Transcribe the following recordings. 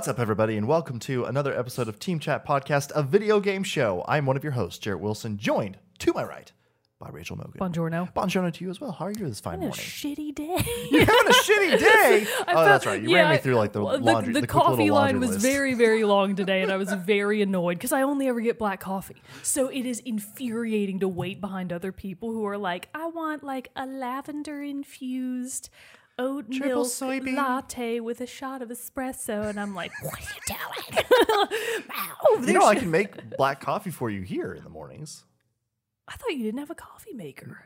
What's up, everybody, and welcome to another episode of Team Chat Podcast, a video game show. I'm one of your hosts, Jarrett Wilson, joined to my right by Rachel Mogan. Buongiorno. Buongiorno to you as well. How are you this fine a morning? shitty day. You're having a shitty day. Oh, felt- that's right. You yeah, ran me through like the well, laundry. The, The, quick coffee line was list. very, very long today, and I was very annoyed because I only ever get black coffee. So it is infuriating to wait behind other people who are like, I want like a lavender infused oat Triple milk soybean. latte with a shot of espresso, and I'm like, what are you doing? Oh, wow, You know, I can make black coffee for you here in the mornings. I thought you didn't have a coffee maker.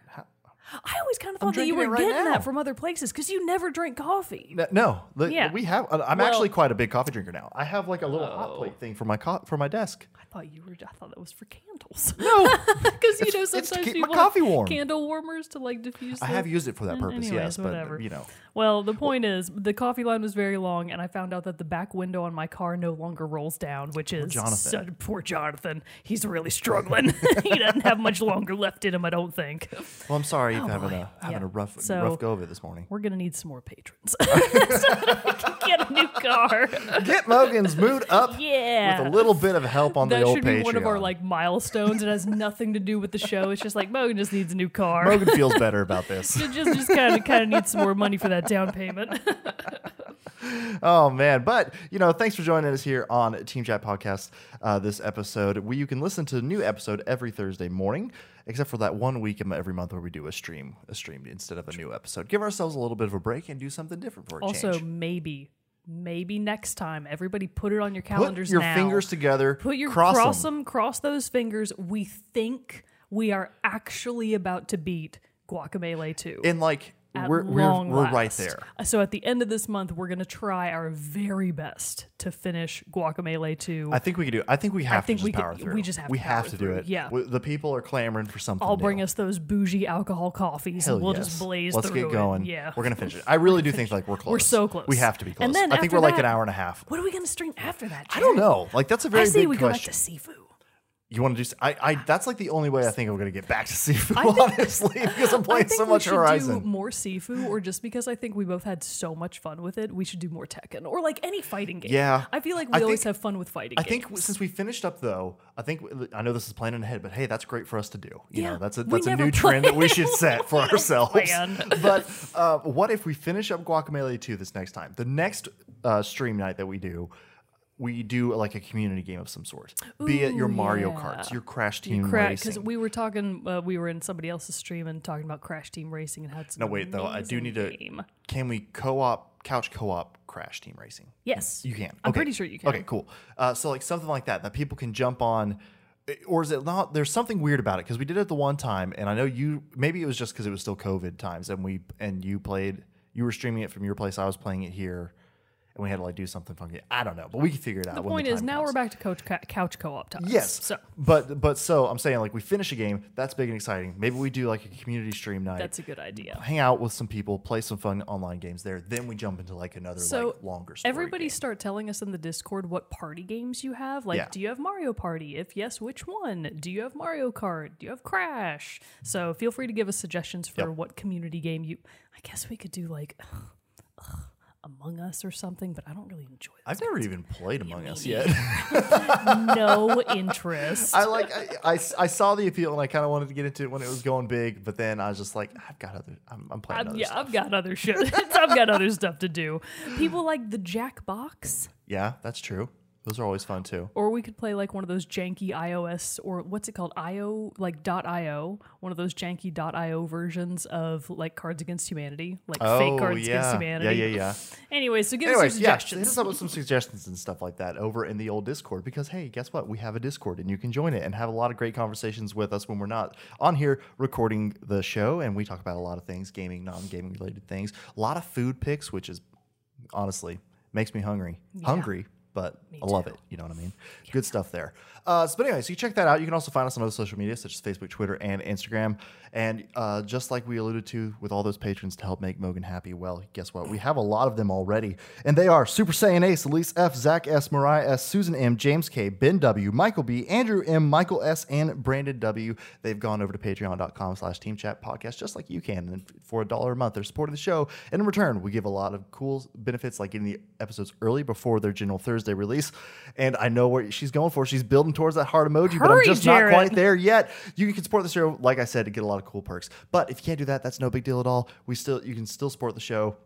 How- I always kind of thought that you were right getting now. that from other places because you never drink coffee. No, No, the- Yeah. we have. I'm Well- actually quite a big coffee drinker now. I have like a little hot Oh. plate thing for my co- for my desk. I thought you were. I thought that was for candles. No, Because you know it's to sometimes keep my people coffee have warm. candle warmers to like diffuse. I the- have used it for that Mm, purpose. anyways, yes, but whatever. you know, Well, the point is, the coffee line was very long, and I found out that the back window on my car no longer rolls down, which is Jonathan. so- poor Jonathan. He's really struggling. he doesn't have much longer left in him, I don't think. well, I'm sorry you're having boy. a having Yeah. a rough So- rough go of it this morning. We're gonna need some more patrons so that I can get a new car. Get Mogan's mood up Yeah. with a little bit of help on that the old should be one of our like milestones. It has nothing to do with the show. It's just like Mogan just needs a new car. Mogan feels better about this. Just just kind of kind of needs some more money for that down payment. Oh man! But you know, thanks for joining us here on Team Chat Podcast. Uh, this episode, where you can listen to a new episode every Thursday morning, except for that one week in every month where we do a stream, a stream instead of a new episode. Give ourselves a little bit of a break and do something different for a also, change. Also, maybe maybe next time, everybody put it on your calendars. Put your now. fingers together. Put your cross, cross, them. them, cross those fingers. We think we are actually about to beat Guacamelee 2. and like at we're we're, we're right there. So at the end of this month, we're gonna try our very best to finish Guacamelee 2. I think we can do. I think we have think to we just could- power through. we just have we to have to do it. yeah. We- the people are clamoring for something. I'll bring new. us those bougie alcohol coffees, Hell and we'll yes. just blaze Let's through get it. going. Yeah, we're gonna finish it. I really do think like we're close. We're so close. We have to be close. And then I think we're like an hour and a half. What are we gonna stream after that? I don't know. Like that's a very big question. I say we go back to Sifu. You want to do? I, I. That's like the only way I think I'm going to get back to Sifu, I think- honestly, because I'm I playing think so we much should Horizon. do more Sifu, or just because I think we both had so much fun with it, we should do more Tekken or like any fighting game. Yeah. I feel like we I always think- have fun with fighting. I games. think since we finished up though, I think I know this is planning ahead, but hey, that's great for us to do. You Yeah, know, that's a that's a new trend that we should set for ourselves. but uh, what if we finish up Guacamelee 2 this next time? The next uh, stream night that we do, we do like a community game of some sort. Be it your Mario yeah. Karts, your Crash Team because Racing. Because we were talking, uh, we were in somebody else's stream and talking about Crash Team Racing and had some. no, wait though, I do need to. game. Can we co-op couch co-op Crash Team Racing? Yes, You can. I'm Okay. pretty sure you can. Okay, cool. Uh, so like something like that that people can jump on, eh, or is it not? There's something weird about it because we did it the one time, and I know you. Maybe it was just because it was still COVID times, and we and you played. You were streaming it from your place. I was playing it here, and we had to like do something funky. I don't know, but we can figure it out. The point the is, now comes. we're back to coach couch co-op time. Yes. so but but so I'm saying like we finish a game. That's big and exciting. Maybe we do like a community stream night. that's a good idea. hang out with some people, play some fun online games there. Then we jump into like another So like longer. Story everybody game. start telling us in the Discord what party games you have. Like, Yeah. do you have Mario Party? If yes, which one? Do you have Mario Kart? Do you have Crash? So feel free to give us suggestions for Yep. what community game you. I guess we could do like Among Us or something, but I don't really enjoy it. I've never even played Among Us yet. no interest. I like I, I, I saw the appeal and I kind of wanted to get into it when it was going big, but then I was just like, I've got other. I'm, I'm playing other yeah, stuff. I've got other shit. I've got other stuff to do. People like the Jackbox. Yeah, that's true. Those are always fun too. Or we could play like one of those janky iOS or what's it called? IO like .io, one of those janky .io versions of like Cards Against Humanity, like fake oh, Cards Against Oh, yeah, Humanity. yeah, yeah, yeah. Anyway, so give us Anyways, your yeah, hit suggestions. us up with some suggestions and stuff like that over in the old Discord because hey, guess what? We have a Discord and you can join it and have a lot of great conversations with us when we're not on here recording the show and we talk about a lot of things, gaming, non-gaming related things, a lot of food picks, which is honestly makes me hungry, hungry. But I love too. it. You know what I mean? Good stuff there. Uh, so, but anyway, so you check that out. You can also find us on other social media such as Facebook, Twitter, and Instagram. And uh, just like we alluded to with all those patrons to help make Mogan happy, well, guess what? We have a lot of them already. And they are Super Saiyan Ace, Elise F, Zach S, Mariah S, Susan M, James K, Ben W, Michael B, Andrew M, Michael S, and Brandon W. They've gone over to patreon.com slash team chat podcast just like you can. And for a dollar a month, they're supporting the show. And in return, we give a lot of cool benefits like getting the episodes early before their general Thursday release. And I know where she's going for. She's building towards that heart emoji, but I'm Hurry, just not quite there yet. You can support the show, like I said, to get a lot of cool perks. But if you can't do that, that's no big deal at all. We still you can still support the show.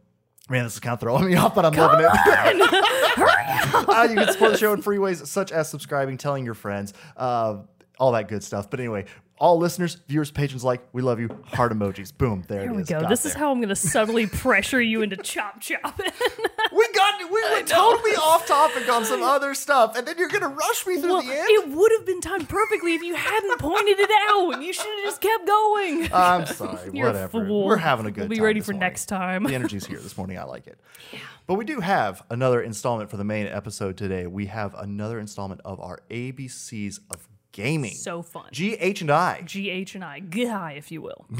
Man, this is kind of throwing me off, but I'm loving it. uh, you can support the show in free ways such as subscribing, telling your friends, uh, all that good stuff. But anyway, all listeners, viewers, patrons like, we love you. Heart emojis. Boom. There, There it we is. go. Got This is how I'm going to subtly pressure you into chop chopping. we got. We were totally off topic on some other stuff, and then you're gonna rush me through well, the end. it would have been timed perfectly if you hadn't pointed it out. You should have just kept going. I'm sorry. Whatever. We're having a good. Time. We'll be ready for morning. next time. The energy's here this morning. I like it. Yeah. But we do have another installment for the main episode today. We have another installment of our ABCs of gaming. so fun. G, H, and I. GH and I, guy, if you will.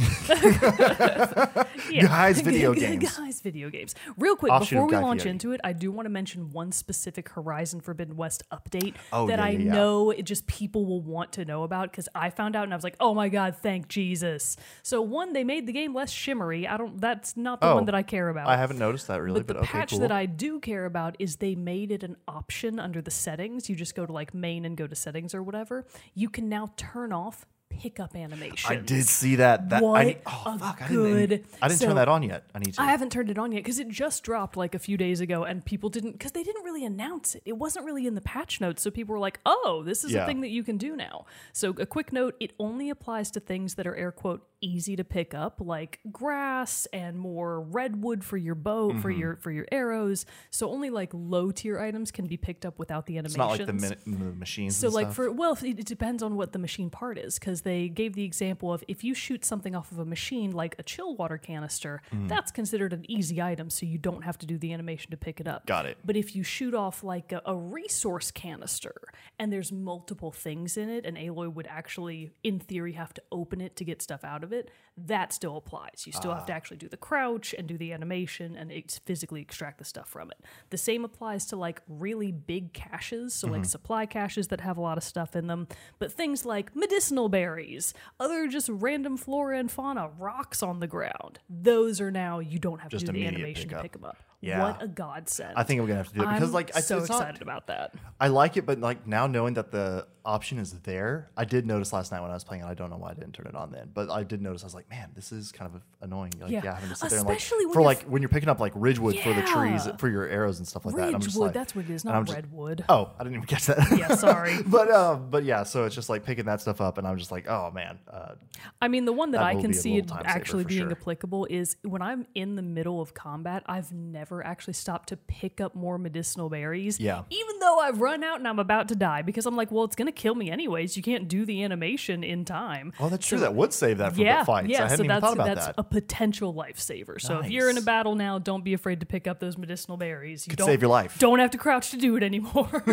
Guys video games. Guys video games. Real quick, Offshoot before we launch into it, I do want to mention one specific Horizon Forbidden West update Oh, that yeah, I yeah, yeah. know it just people will want to know about because I found out and I was like, oh my god, thank Jesus. So one, they made the game less shimmery. I don't. That's not the Oh, one that I care about. I haven't noticed that really, But but, the okay, patch cool. that I do care about is they made it an option under the settings. You just go to like main and go to settings or whatever. You can now turn off pickup animation. I did see that. That I What need, oh a fuck! I good- didn't. I didn't so- turn that on yet. I need to. I haven't turned it on yet because it just dropped like a few days ago, and people didn't because they didn't really announce it. It wasn't really in the patch notes, so people were like, "Oh, this is Yeah. a thing that you can do now." So, a quick note: it only applies to things that are air quote easy to pick up, like grass and more redwood for your bow for Mm-hmm. your for your arrows. So, only like low tier items can be picked up without the animation. it's not like the, min- the machines. So like stuff. for well, it, it depends on what the machine part is because they gave the example of if you shoot something off of a machine like a chill water canister, Mm. that's considered an easy item, so you don't have to do the animation to pick it up. Got it. But if you shoot off like a, a resource canister and there's multiple things in it, and Aloy would actually, in theory, have to open it to get stuff out of it, that still applies. You still have Ah. to actually do the crouch and do the animation and ex- physically extract the stuff from it. The same applies to like really big caches, so Mm-hmm. like supply caches that have a lot of stuff in them, but things like medicinal berries, other just random flora and fauna, rocks on the ground. Those are now you don't have Just to do the animation to pick them up. Yeah. What a godsend! I think I'm gonna have to do it because like, I'm like I- so it's not- excited about that. I like it, but like now knowing that the option is there, I did notice last night when I was playing it. I don't know why I didn't turn it on then, but I did notice. I was like, man, this is kind of annoying. Like, yeah, Yeah. having to sit there and like Especially when for like when you're picking up like ridgewood for the trees for your arrows and stuff like that. I'm just Ridgewood, like, that's what it is, not just- redwood. Oh, I didn't even catch that. Yeah, sorry. but um, but yeah, so it's just like picking that stuff up, and I'm just like, oh man, uh, I mean, the one that, That I can see it actually being sure. applicable is when I'm in the middle of combat, I've never actually stopped to pick up more medicinal berries. Yeah. Even though I've run out and I'm about to die because I'm like, well, it's going to kill me anyways. You can't do the animation in time. oh, that's true. That would save that for yeah, the fights. yeah. I hadn't so even that's thought about that's that. a potential lifesaver. So if you're in a battle now, don't be afraid to pick up those medicinal berries. You Could don't save your life. Don't have to crouch to do it anymore.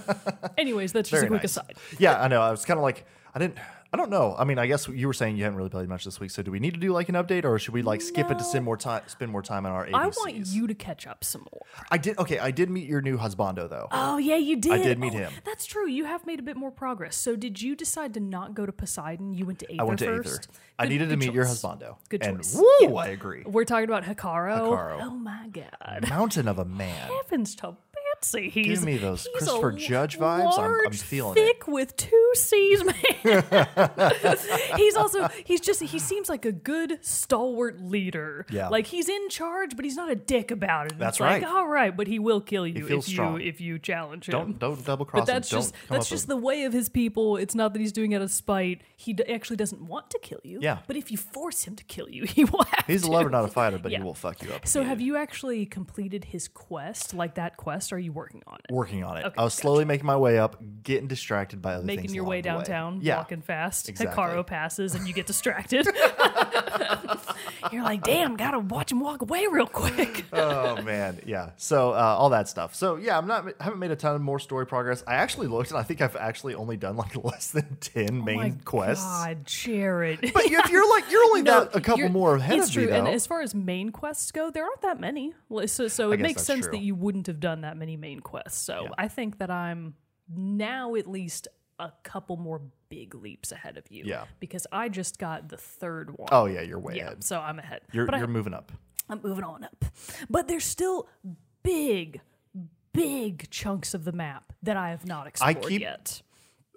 Anyways, that's just Very a quick nice. aside. Yeah, I know. I was kind of like, I didn't. I don't know. I mean, I guess you were saying you haven't really played much this week. So do we need to do like an update, or should we like skip it to spend more time, spend more time on our ABCs? I want you to catch up some more. I did. Okay, I did meet your new husbando though. Oh yeah, you did. I did meet Oh, him. That's true. You have made a bit more progress. So did you decide to not go to Poseidon? You went to Aether I went to Aether. first. I needed to good meet your husbando. Good and choice. Woo, Yeah. I agree. We're talking about Hekarro. Hekarro. Oh my god. Mountain of a man. Heavens to Betsy. He's, me those he's Christopher a Judge vibes. I'm- I'm large, feeling it. thick with two C's, man. he's also he's just he seems like a good stalwart leader. Yeah. like he's in charge, but he's not a dick about it. That's it's like, right. all right, but he will kill you if strong. you if you challenge him. Don't don't double cross But that's him. just that's just the way of his people. It's not that he's doing it out of spite. He d- actually doesn't want to kill you. Yeah. But if you force him to kill you, he will He's a lover, not a fighter, but Yeah. he will fuck you up. So have you actually completed his quest? Like that quest? Are you working on it? working on it? Okay, I was slowly making my way up, getting distracted by other Making things. your along way the way. downtown, Yeah. walking fast. Exactly. Hekarro passes and you get distracted. You're like, damn, gotta watch him walk away real quick. oh man, yeah. So uh, all that stuff. So yeah, I'm not I haven't made a ton of more story progress. I actually looked, and I think I've actually only done like less than ten main Oh My quests. God, Jared. But if you're like you're only No, that a couple more ahead it's of true. me, though. And as far as main quests go, there aren't that many. So, so it makes sense true. that you wouldn't have done that many main quests. So Yeah. I think that I'm now at least a couple more big leaps ahead of you. Yeah. Because I just got the third one. oh yeah, you're way yeah. ahead. So I'm ahead. You're but you're I, moving up. I'm moving on up. But there's still big, big chunks of the map that I have not explored I keep- yet.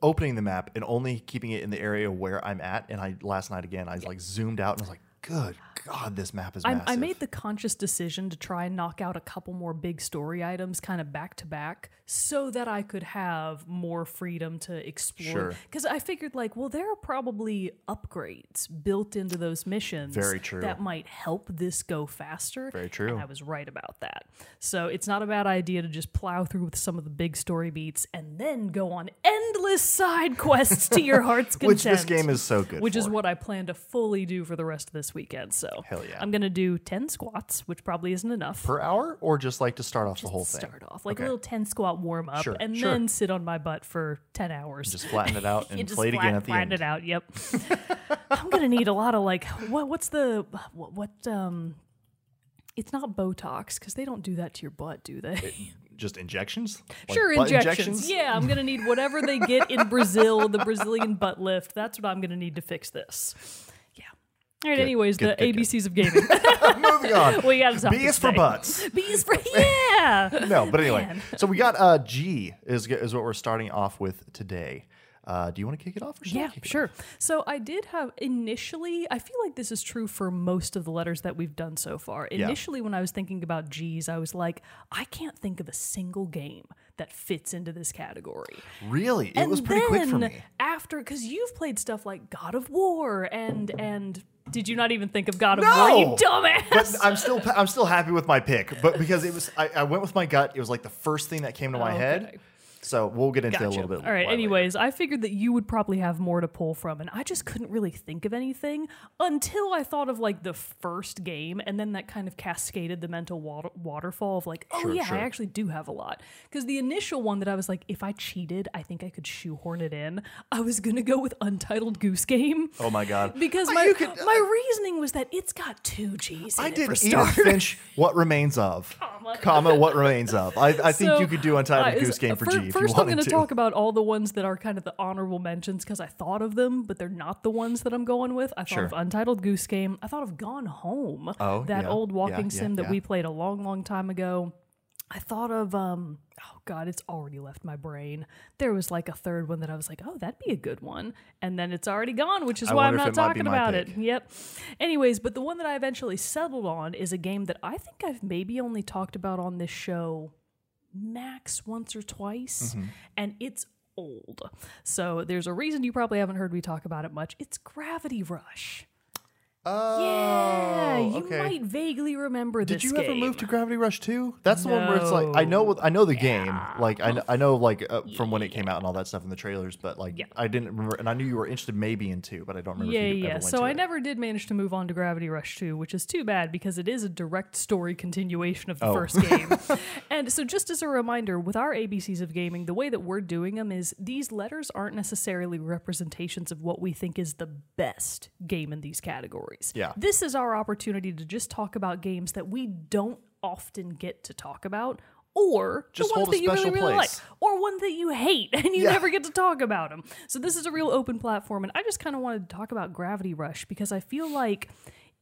Opening the map and only keeping it in the area where I'm at. And I last night again, I like zoomed out and I was like, "Good God, ah, this map is I, massive." I made the conscious decision to try and knock out a couple more big story items kind of back to back so that I could have more freedom to explore. Sure. Because I figured, like, well, there are probably upgrades built into those missions Very true. that might help this go faster. Very true. And I was right about that. So it's not a bad idea to just plow through with some of the big story beats and then go on endless side quests to your heart's content. which this game is so good. Which is what I plan to fully do for the rest of this weekend. So Hell yeah. I'm gonna do ten squats, which probably isn't enough. per hour, or just like to start off the whole thing. Start off like Okay. a little ten squat warm up, Sure, and sure. then sit on my butt for ten hours. Just flatten it out and play it again at the flatten end. it out. Yep. I'm gonna need a lot of like what? What's the what? what um, it's not Botox because they don't do that to your butt, do they? Just injections. Like sure, butt injections. Yeah, I'm gonna need whatever they get in Brazil, the Brazilian butt lift. That's what I'm gonna need to fix this. Yeah. All right. anyways, good, the good. ABCs of gaming. Moving on. we got to B is for butts. B is for yeah. No, but anyway. Man. So we got uh, G is is what we're starting off with today. Uh, do you want to kick it off? Or should I Yeah, it sure. So I did have initially, I feel like this is true for most of the letters that we've done so far. Initially, when I was thinking about G's, I was like, I can't think of a single game that fits into this category. Really? It and was pretty quick for me. After, because you've played stuff like God of War and and did you not even think of God of No! War? You dumbass. But I'm still I'm still happy with my pick, but because it was I, I went with my gut. It was like the first thing that came to my oh, Okay. head. So we'll get into it a little bit. All right. later. Anyways, I figured that you would probably have more to pull from, and I just couldn't really think of anything until I thought of like the first game, and then that kind of cascaded the mental water- waterfall of like, oh Sure, yeah, sure. I actually do have a lot. Because the initial one that I was like, if I cheated, I think I could shoehorn it in. I was gonna go with Untitled Goose Game. Oh my god. Because Oh, my could- my reasoning was that it's got two G's. I it did for Edith. Finch. What remains of? Comma. What remains of? I, I think So, you could do Untitled uh, Goose Game for fir- G if First, I'm going to. talk about all the ones that are kind of the honorable mentions because I thought of them, but they're not the ones that I'm going with. I thought Sure. of Untitled Goose Game. I thought of Gone Home, Oh, that yeah, old walking yeah, sim that yeah. we played a long, long time ago. I thought of um oh god, it's already left my brain. There was like a third one that I was like, "Oh, that'd be a good one." And then it's already gone, which is I why I'm not it might be talking about pick. it. Yep. Anyways, but the one that I eventually settled on is a game that I think I've maybe only talked about on this show max once or twice, Mm-hmm. and it's old. So there's a reason you probably haven't heard me talk about it much. It's Gravity Rush. Oh, yeah, you okay. might vaguely remember this. Did this you ever move to Gravity Rush 2? That's the one where it's like I know I know the game. Like I, kn- I know like uh, from when it came out and all that stuff in the trailers, but like Yeah. I didn't remember and I knew you were interested maybe in 2, but I don't remember Yeah, if you yeah. ever went So to I it. never did manage to move on to Gravity Rush 2, which is too bad because it is a direct story continuation of the Oh. first game. and so, just as a reminder, with our ABCs of gaming, the way that we're doing them is these letters aren't necessarily representations of what we think is the best game in these categories. Yeah. This is our opportunity to just talk about games that we don't often get to talk about. Or Just the ones that you really, really like, or one that you hate and you Yeah. never get to talk about them. So this is a real open platform, and I just kind of wanted to talk about Gravity Rush because I feel like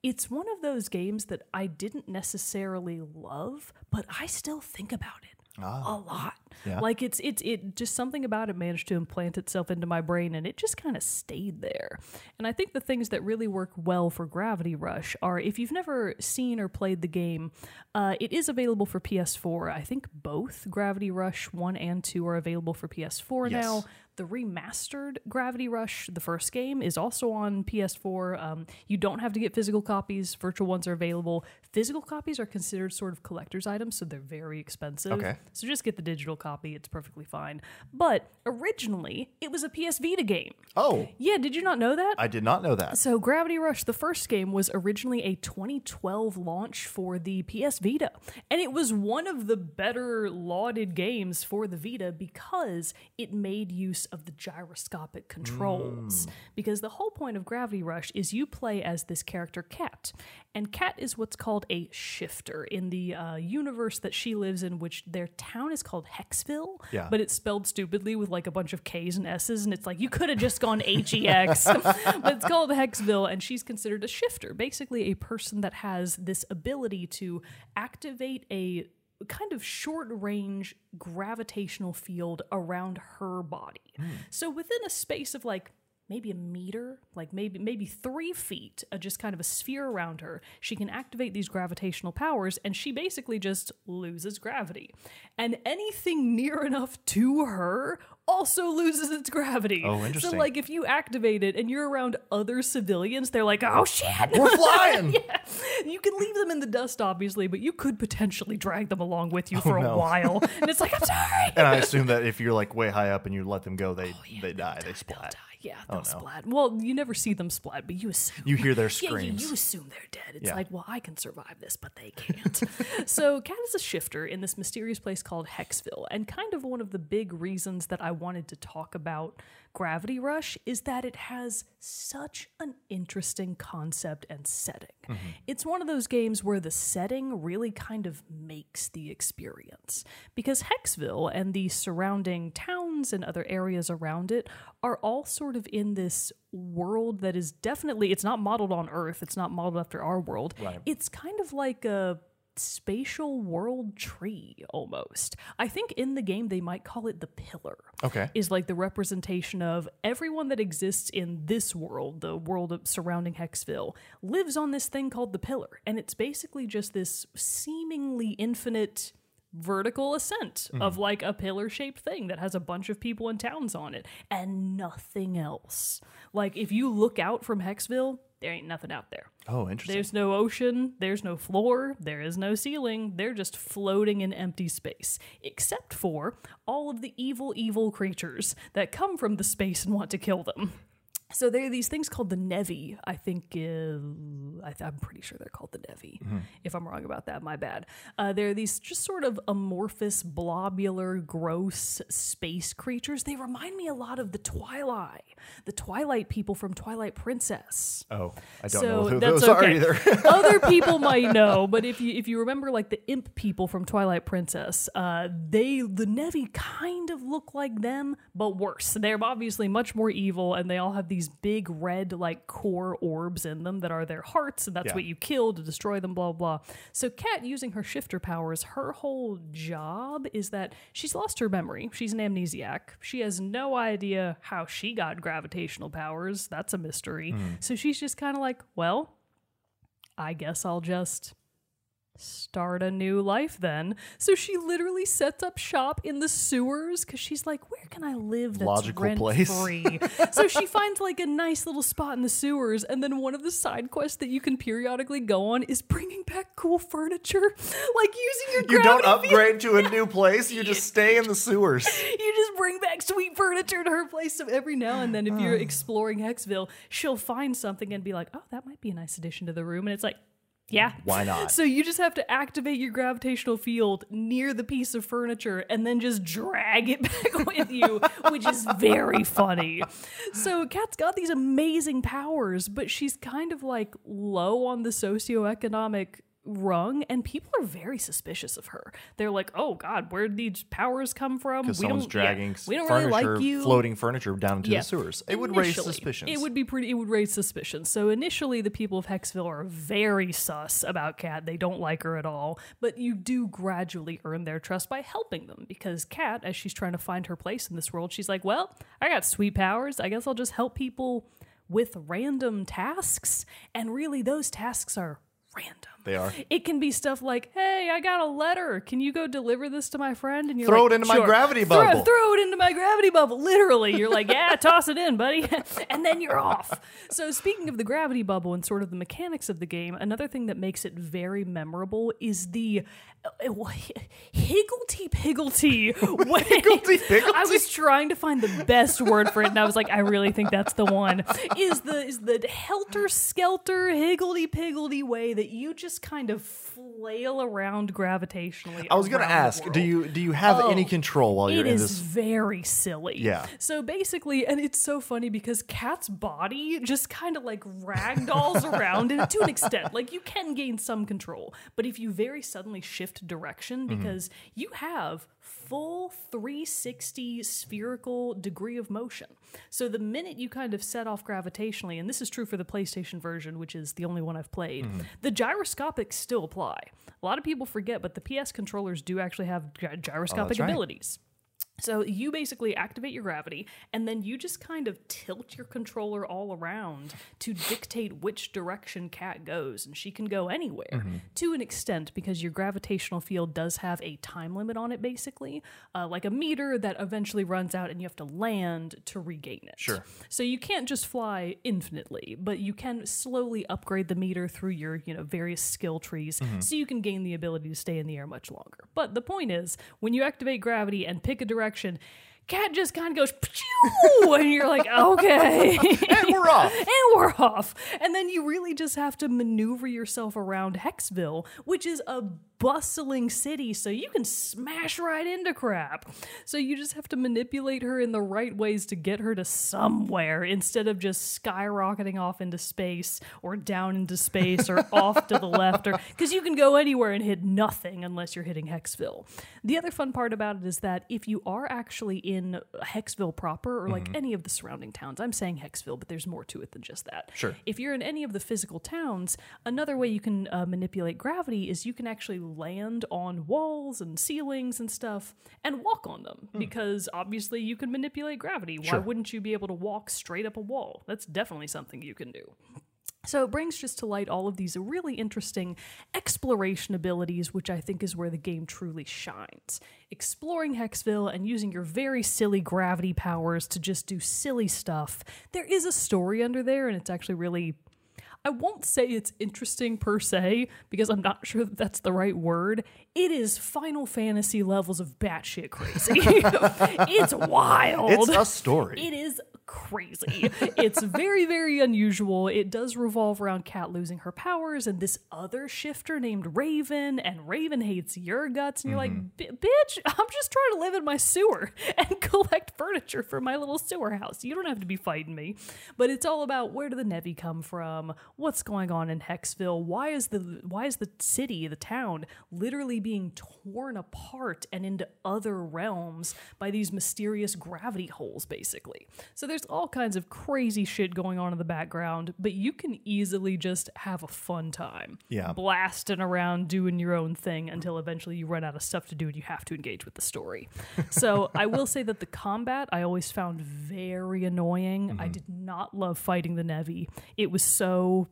it's one of those games that I didn't necessarily love, but I still think about it a lot. Yeah. Like it's it's it just something about it managed to implant itself into my brain and it just kind of stayed there. And I think the things that really work well for Gravity Rush are if you've never seen or played the game, uh, it is available for PS4. I think both Gravity Rush 1 and 2 are available for PS4 Yes. now. The remastered Gravity Rush, the first game, is also on PS4. Um, you don't have to get physical copies, virtual ones are available. Physical copies are considered sort of collector's items, so they're very expensive. Okay. So just get the digital copy, it's perfectly fine. But originally, it was a PS Vita game. Oh, Yeah, did you not know that? I did not know that. So, Gravity Rush, the first game, was originally a 2012 launch for the PS Vita. And it was one of the better lauded games for the Vita because it made use of the gyroscopic controls. Because the whole point of Gravity Rush is you play as this character, Kat. And Kat is what's called a shifter in the uh, universe that she lives in, which their town is called Hexville. Yeah. But it's spelled stupidly with like a bunch of K's and S's. And it's like, you could have just gone H E X. but it's called Hexville. And she's considered a shifter, basically a person that has this ability to activate a kind of short range gravitational field around her body. So within a space of like maybe a meter, like maybe maybe three feet, uh, just kind of a sphere around her. She can activate these gravitational powers, and she basically just loses gravity. And anything near enough to her also loses its gravity. Oh, interesting. So, like, if you activate it and you're around other civilians, they're like, "Oh shit!" We're flying. yeah. You can leave them in the dust, obviously, but you could potentially drag them along with you oh, for Oh, no. a while. And it's like, I'm sorry. And I assume that if you're like way high up and you let them go, they oh, they die, they splat. Yeah, oh, they'll Oh, no. splat. Well, you never see them splat, but you assume. You hear their screams. Yeah, you, you assume they're dead. It's Yeah. like, well, I can survive this, but they can't. so, Kat is a shifter in this mysterious place called Hexville. And kind of one of the big reasons that I wanted to talk about Gravity Rush is that it has such an interesting concept and setting. Mm-hmm. It's one of those games where the setting really kind of makes the experience. Because Hexville and the surrounding towns and other areas around it are all sort of in this world that is definitely it's not modeled on earth it's not modeled after our world Right. it's kind of like a spatial world tree almost i think in the game they might call it the pillar Okay. is like the representation of everyone that exists in this world, the world of surrounding Hexville, lives on this thing called the pillar. And it's basically just this seemingly infinite vertical ascent mm-hmm. of like a pillar shaped thing that has a bunch of people and towns on it and nothing else. Like if you look out from Hexville, there ain't nothing out there. Oh, interesting. There's no ocean, there's no floor, there is no ceiling. They're just floating in empty space, except for all of the evil, evil creatures that come from the space and want to kill them. So there are these things called the Nevi. I think uh, I th- I'm pretty sure they're called the Nevi. If I'm wrong about that, my bad. Uh, they're these just sort of amorphous, blobular, gross space creatures. They remind me a lot of the Twilight, the Twilight people from Twilight Princess oh, I don't so know who that's those are okay. either. Other people might know, but if you if you remember like the imp people from Twilight Princess, uh, they the Nevi kind of look like them, but worse. They're obviously much more evil, and they all have these big red like core orbs in them that are their hearts, and that's Yeah. what you kill to destroy them. Blah blah. So Kat, using her shifter powers, her whole job is that she's lost her memory. She's an amnesiac. She has no idea how she got gravitational powers. That's a mystery. Hmm. So she's just kind of like, well, I guess I'll just start a new life then. So she literally sets up shop in the sewers because she's like, where can I live that's Logical place. free? so she finds like a nice little spot in the sewers, and then one of the side quests that you can periodically go on is bringing back cool furniture, like using your You don't gravity field. upgrade to a new place. You just stay in the sewers. You just bring back sweet furniture to her place. So every now and then, if you're ah. exploring Hexville, she'll find something and be like, "Oh, that might be a nice addition to the room." And it's like, yeah, Why not? So you just have to activate your gravitational field near the piece of furniture and then just drag it back with you, which is very funny. So Kat's got these amazing powers, but she's kind of like low on the socioeconomic rung and people are very suspicious of her. They're like, "Oh god, where did these powers come from? Because We someone's don't- yeah, dragging we don't furniture, really like you." floating furniture down into Yeah. the sewers. It would raise Initially, suspicions. It would be pretty. It would raise suspicions. So initially, the people of Hexville are very sus about cat They don't like her at all. But you do gradually earn their trust by helping them because cat as she's trying to find her place in this world, she's like, "Well, I got sweet powers. I guess I'll just help people with random tasks." And really, those tasks are random. They are. It can be stuff like, "Hey, I got a letter. Can you go deliver this to my friend?" And you're Throw like, it into my gravity bubble. Throw, it into my gravity bubble. Literally, you're like, "Yeah, toss it in, buddy," and then you're off. So, speaking of the gravity bubble and sort of the mechanics of the game, another thing that makes it very memorable is the uh, higglety pigglety way. Higglety-pigglety? I was trying to find the best word for it, and I was like, I really think that's the one. Is the is the helter skelter higgledy piggledy way that you just kind of flail around gravitationally. I was going to ask, do you do you have any Oh, control while you're It in is this? very silly. Yeah. So basically, and it's so funny because Kat's body just kind of like ragdolls around and to an extent. Like you can gain some control, but if you very suddenly shift direction, Mm-hmm. because you have full 360 spherical degree of motion. So the minute you kind of set off gravitationally, and this is true for the PlayStation version, which is the only one I've played, mm-hmm. the gyroscopics still apply. A lot of people forget, but the PS controllers do actually have gy- gyroscopic oh, right. abilities. So you basically activate your gravity, and then you just kind of tilt your controller all around to dictate which direction Kat goes, and she can go anywhere to an extent because your gravitational field does have a time limit on it, basically, uh, like a meter that eventually runs out, and you have to land to regain it. Sure. So you can't just fly infinitely, but you can slowly upgrade the meter through your, you know, various skill trees so you can gain the ability to stay in the air much longer. But the point is, when you activate gravity and pick a direction, Kat just kind of goes, and you're like, okay. And we're off. and we're off. And then you really just have to maneuver yourself around Hexville, which is a bustling city, so you can smash right into crap. So you just have to manipulate her in the right ways to get her to somewhere instead of just skyrocketing off into space or down into space or off to the left or because you can go anywhere and hit nothing unless you're hitting Hexville. The other fun part about it is that if you are actually in Hexville proper or like any of the surrounding towns, I'm saying Hexville, but there's more to it than just that. Sure. If you're in any of the physical towns, another way you can uh, manipulate gravity is you can actually land on walls and ceilings and stuff and walk on them hmm. because obviously you can manipulate gravity. Why wouldn't you be able to walk straight up a wall? That's definitely something you can do. So it brings just to light all of these really interesting exploration abilities, which I think is where the game truly shines. Exploring Hexville and using your very silly gravity powers to just do silly stuff. There is a story under there, and it's actually really. I won't say it's interesting per se, because I'm not sure that that's the right word. It is Final Fantasy levels of batshit crazy. it's wild. It's a story. It is crazy. it's very, very unusual. It does revolve around Kat losing her powers and this other shifter named Raven, and Raven hates your guts. And you're Mm-hmm. like, bitch, I'm just trying to live in my sewer and collect furniture for my little sewer house. You don't have to be fighting me. But it's all about where do the Nevi come from? What's going on in Hexville? Why is the why is the city, the town, literally being torn apart and into other realms by these mysterious gravity holes, basically? So there's all kinds of crazy shit going on in the background, but you can easily just have a fun time. Yeah. Blasting around doing your own thing until eventually you run out of stuff to do and you have to engage with the story. so I will say that the combat I always found very annoying. I mm-hmm. did not love fighting the Nevi. It was so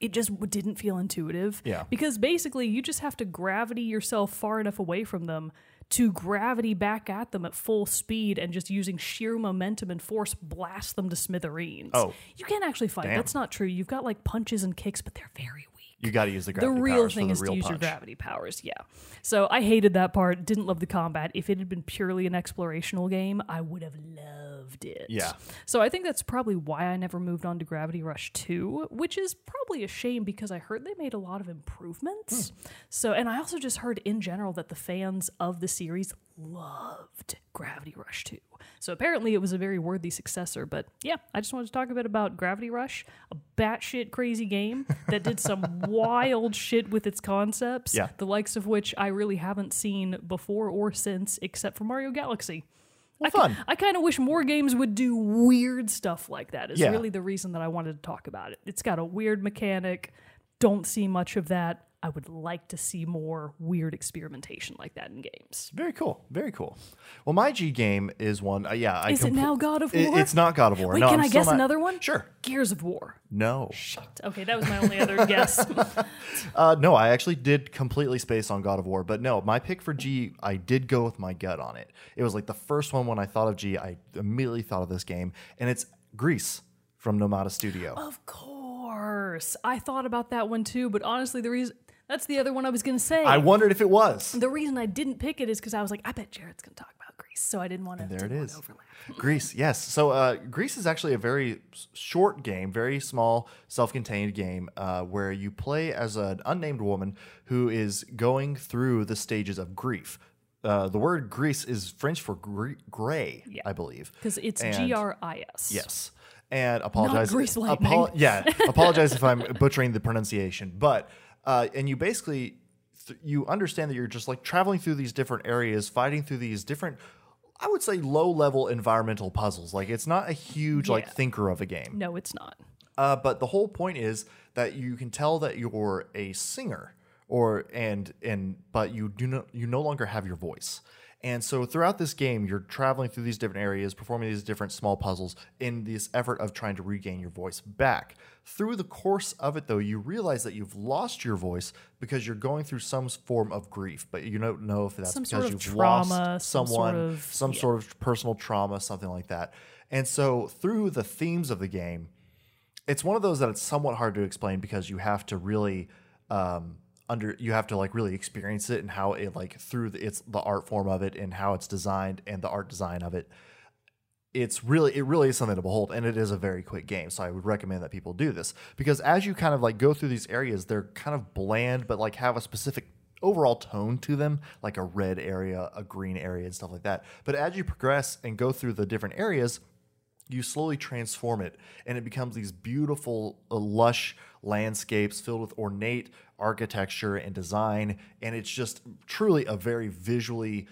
it just didn't feel intuitive. Yeah. Because basically, you just have to gravity yourself far enough away from them to gravity back at them at full speed and just using sheer momentum and force blast them to smithereens. Oh. You can't actually fight. Damn. That's not true. You've got like punches and kicks, but they're very weak. You got to use the The real thing the is real to use your gravity powers, yeah. So I hated that part, didn't love the combat. If it had been purely an explorational game, I would have loved it. Yeah. So I think that's probably why I never moved on to Gravity Rush 2, which is probably a shame because I heard they made a lot of improvements. Hmm. So, and I also just heard in general that the fans of the series loved Gravity Rush 2. So apparently it was a very worthy successor. But yeah, I just wanted to talk a bit about Gravity Rush, a batshit crazy game that did some wild shit with its concepts, Yeah. the likes of which I really haven't seen before or since, except for Mario Galaxy. Well, I, fun. I kind of wish more games would do weird stuff like that. Is Yeah. really the reason that I wanted to talk about it. It's got a weird mechanic. Don't see much of that. I would like to see more weird experimentation like that in games. Very cool. Very cool. Well, my G game is one. Uh, yeah, I Is it now God of It- War? it's not God of War. Wait, no, can I'm I guess not- another one? Sure. Gears of War. No. Shit. Okay, that was my only other guess. Uh, no, I actually did completely space on God of War, but no, my pick for G, I did go with my gut on it. It was like the first one when I thought of G, I immediately thought of this game, and it's Gris from Nomada Studio. of course. I thought about that one too, but honestly, the reason that's the other one I was going to say. I wondered if it was. the reason I didn't pick it is because I was like, I bet Jared's going to talk about Gris, so I didn't want to. There it is. Overlap. Gris, yes. So uh, Gris is actually a very short game, very small, self-contained game uh, where you play as an unnamed woman who is going through the stages of grief. Uh, the word Gris is French for gre- gray, Yeah. I believe. Because it's G R I S. Yes. And apologize. grease lightning. yeah. Apologize if I'm butchering the pronunciation. But uh, and you basically th- you understand that you're just like traveling through these different areas, fighting through these different. I would say low level environmental puzzles. Like it's not a huge like thinker of a game. No, it's not. Uh, but the whole point is that you can tell that you're a singer, or and and but you do not you no longer have your voice. And so throughout this game, you're traveling through these different areas, performing these different small puzzles in this effort of trying to regain your voice back. Through the course of it, though, you realize that you've lost your voice because you're going through some form of grief, but you don't know if that's Some because sort of you've trauma, lost some sort someone, of- some yeah. sort of personal trauma, something like that. And so through the themes of the game, it's one of those that it's somewhat hard to explain because you have to really um under you have to like really experience it and how it like through the, it's the art form of it and how it's designed and the art design of it. It's really it really is something to behold and it is a very quick game so i would recommend that people do this. Because as you kind of like go through these areas they're kind of bland but like have a specific overall tone to them like a red area a green area and stuff like that. But as you progress and go through the different areas you slowly transform it and it becomes these beautiful uh, lush landscapes filled with ornate architecture and design and it's just truly a very visually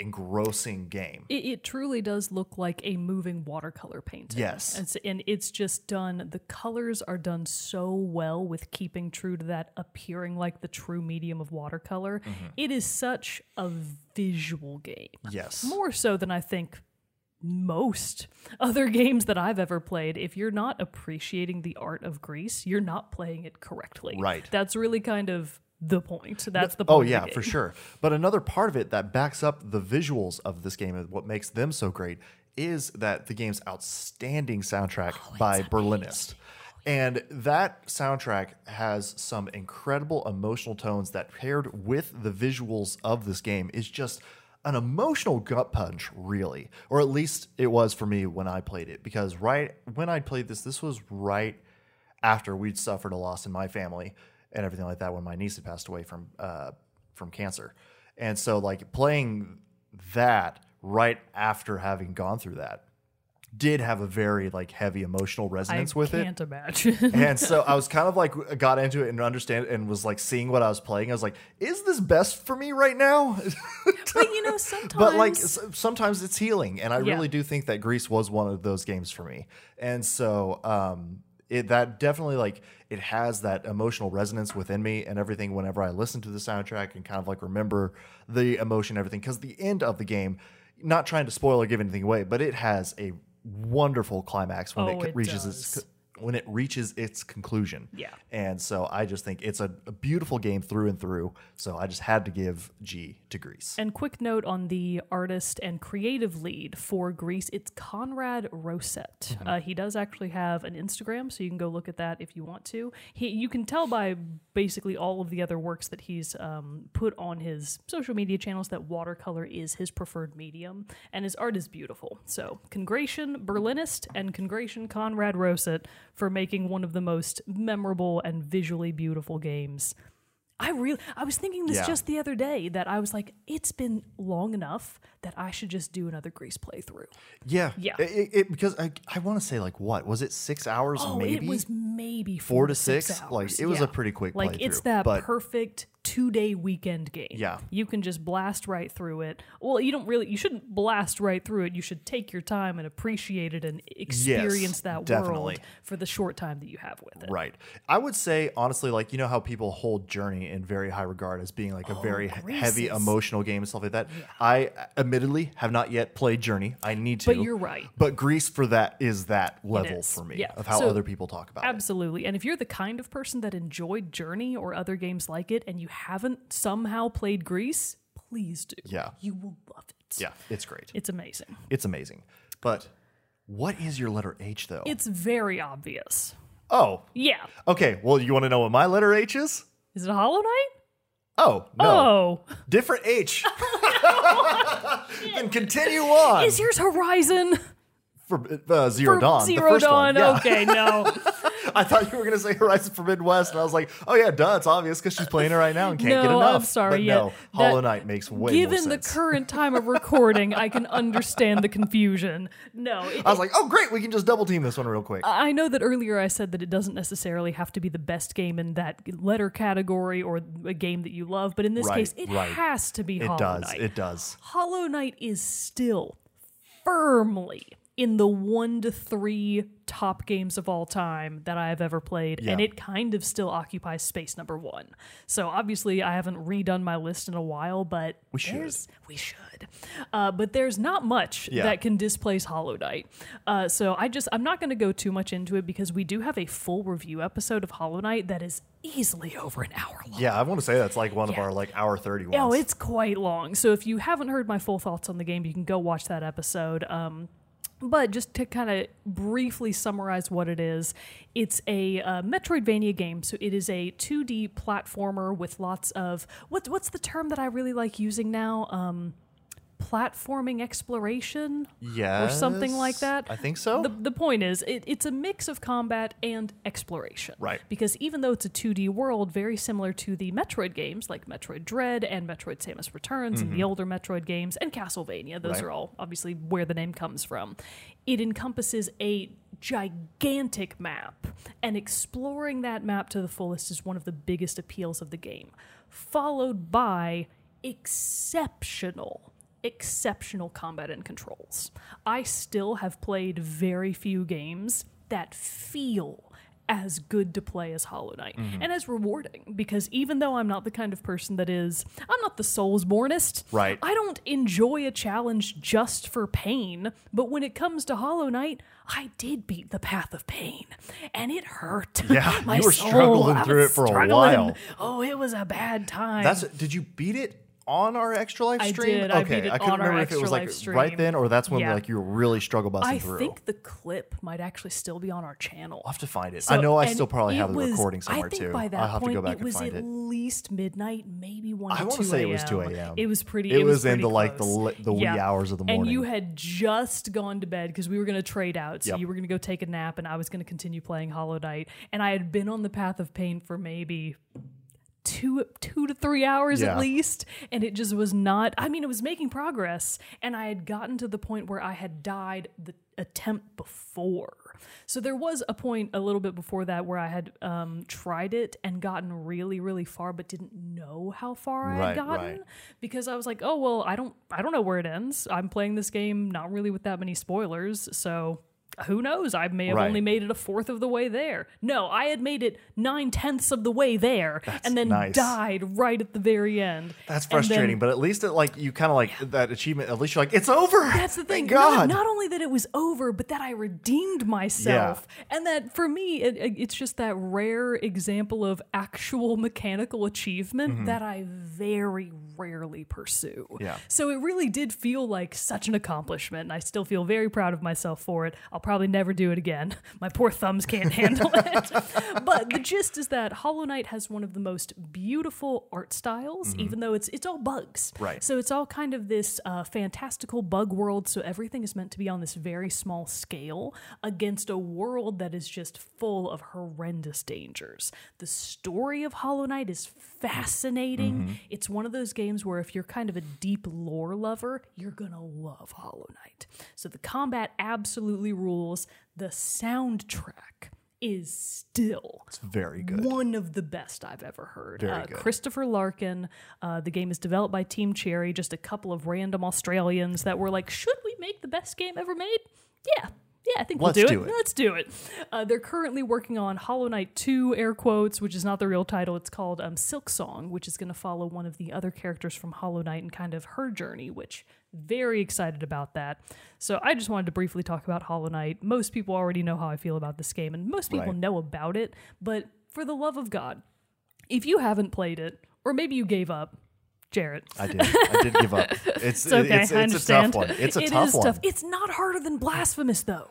engrossing game It, it truly does look like a moving watercolor painting. Yes. It's, and it's just done, the colors are done so well with keeping true to that appearing like the true medium of watercolor. Mm-hmm. It is such a visual game. yes More so than I think most other games that I've ever played. If you're not appreciating the art of Gris, you're not playing it correctly. Right. That's really kind of the point. That's the oh, point. Oh yeah, for sure. But another part of it that backs up the visuals of this game and what makes them so great is that the game's outstanding soundtrack Oh, by Berlinist. And that soundtrack has some incredible emotional tones that paired with the visuals of this game is just an emotional gut punch, really. Or at least it was for me when I played it. Because right when I played this, this was right after we'd suffered a loss in my family and everything like that when my niece had passed away from uh, from cancer. And so like playing that right after having gone through that did have a very like heavy emotional I resonance with it. can't imagine. And so I was kind of like got into it and understand and was like seeing what I was playing. I was like, is this best for me right now? but you know, sometimes. but like sometimes it's healing and i Yeah. really do think that greece was one of those games for me and so um it that definitely like it has that emotional resonance within me and everything whenever i listen to the soundtrack and kind of like remember the emotion everything because the end of the game not trying to spoil or give anything away but it has a wonderful climax when Oh, it, it reaches its. When it reaches its conclusion Yeah. and so i just think it's a, a beautiful game through and through so i just had to give g to greece And quick note on the artist and creative lead for Gris, it's Conrad Roset. Mm-hmm. Uh, he does actually have an Instagram, so you can go look at that if you want to. He, you can tell by basically all of the other works that he's um, put on his social media channels that watercolor is his preferred medium, and his art is beautiful. So, congration Berlinist and congration Conrad Roset for making one of the most memorable and visually beautiful games I really I was thinking this Yeah. just the other day that I was like, it's been long enough that I should just do another Gris playthrough. Yeah, Yeah. It, it- because I, I want to say like what was it six hours Oh, maybe it was maybe Four four, to six, six? Like, it was a pretty quick Like it's that but- perfect two day weekend game. Yeah. you can just blast right through it. Well, you don't really. You shouldn't blast right through it. You should take your time and appreciate it and experience that definitely. world for the short time that you have with it. right. I would say honestly, like you know how people hold Journey in very high regard as being like a oh, very he- heavy emotional game and stuff like that. I admittedly have not yet played Journey. I need to, But you're right. But Gris for that is that level is. for me Yeah. of how So- other people talk about it. Absolutely. And if you're the kind of person that enjoyed Journey or other games like it and you haven't somehow played Gris, please do. Yeah. You will love it. Yeah, it's great. It's amazing. It's amazing. But what is your letter H though? It's very obvious. oh, Yeah. okay. Well, you want to know what my letter H is? Is it Hollow Knight? Oh no. Oh. Different H. then continue on Is yours Horizon? For uh, Zero For Dawn. Zero the first Dawn. One. Yeah. Okay, no. I thought you were gonna say Horizon Forbidden West, and I was like, oh yeah, duh, it's obvious because she's playing it right now and can't get No, enough. I'm sorry, But yeah, no, Hollow Knight makes way Given the current time of recording, I can understand the confusion. No, it, I was like, oh great, we can just double team this one real quick. I know that earlier I said that it doesn't necessarily have to be the best game in that letter category or a game that you love, but in this Right, case, it right. has to be Hollow Knight. it Hollow does. Knight. It does. Hollow Knight is still firmly in the one to three top games of all time that I have ever played, and it kind of still occupies space number one. So obviously, I haven't redone my list in a while, but We should. We should, uh, but there's not much Yeah. that can displace Hollow Knight. Uh, so I just I'm not going to go too much into it because we do have a full review episode of Hollow Knight that is easily over an hour long. Yeah, I want to say that's like one of our like hour thirty ones. Oh, it's quite long. So if you haven't heard my full thoughts on the game, you can go watch that episode. Um, but just to kind of briefly summarize what it is, it's a uh, Metroidvania game. So it is a 2D platformer with lots of what, what's the term that I really like using now? Um, platforming exploration yeah, or something like that. I think so. The, the point is, it, it's a mix of combat and exploration. Right. Because even though it's a 2D world, very similar to the Metroid games like Metroid Dread and Metroid Samus Returns and the older Metroid games and Castlevania, those Mm-hmm. Right. are all obviously where the name comes from. It encompasses a gigantic map, and exploring that map to the fullest is one of the biggest appeals of the game, followed by exceptional exceptional combat and controls. I still have played very few games that feel as good to play as Hollow Knight Mm-hmm. and as rewarding because even though I'm not the kind of person that is I'm not the Soulsbornist. Right. I don't enjoy a challenge just for pain, but when it comes to Hollow Knight, I did beat the path of pain and it hurt. Yeah, My you were soul, struggling through it for a while. Oh, it was a bad time. That's did you beat it on our extra live I stream? did. I Okay, beat it I couldn't on our remember if it was like right then or that's when Yeah. like you were really struggle busting I through. I think the clip might actually still be on our channel. I'll have to find it. So- I know I still probably have the recording somewhere I think too. by that I'll have point, to go back and find it was at it. least midnight, maybe one. I want wanna say it was 2 a.m.. It was pretty. It It, was pretty into, like, the the wee hours of the morning. And you had just gone to bed because we were going to trade out. So Yep. you were going to go take a nap, and I was going to continue playing Hollow Knight. And I had been on the path of pain for maybe two two to three hours Yeah. at least and it just was not i mean it was making progress and i had gotten to the point where i had died the attempt before so there was a point a little bit before that where i had um, tried it and gotten really really far but didn't know how far i had gotten right. because i was like oh well i don't i don't know where it ends i'm playing this game not really with that many spoilers so who knows? I may have Right. only made it a fourth of the way there. No, I had made it nine tenths of the way there, and then nice. died right at the very end. That's And then- frustrating, but at least it like you kind of like that achievement. At least you're like, it's over. That's the thing. Thank God. Not, not only that it was over, but that I redeemed myself. And that for me, it, it- it's just that rare example of actual mechanical achievement that I very rarely pursue. Mm-hmm. Yeah. So it really did feel like such an accomplishment. And I still feel very proud of myself for it. I'll probably never do it again. My poor thumbs can't handle it. But the gist is that Hollow Knight has one of the most beautiful art styles, even though it's it's all bugs. Mm-hmm. Right. So it's all kind of this uh, fantastical bug world. So everything is meant to be on this very small scale against a world that is just full of horrendous dangers. The story of Hollow Knight is fascinating. Mm-hmm. It's one of those games where if you're kind of a deep lore lover, you're gonna love Hollow Knight. So the combat absolutely rules. The soundtrack is still It's very good. one of the best I've ever heard. Uh. Christopher Larkin. Uh, the game is developed by Team Cherry, just a couple of random Australians that were like, should we make the best game ever made? Yeah. Yeah, I think Let's we'll do, do it. it. Let's do it. Uh, they're currently working on Hollow Knight 2, air quotes, which is not the real title. It's called um, Silksong, which is going to follow one of the other characters from Hollow Knight and kind of her journey, which very excited about that. So I just wanted to briefly talk about Hollow Knight. Most people already know how I feel about this game, and most people Right. know about it. But for the love of God, if you haven't played it, or maybe you gave up, Jarrett. I did. I did give up. It's It's okay. it's, I it's a tough understand. one. It's a It tough is one. tough. It's not harder than Blasphemous, though.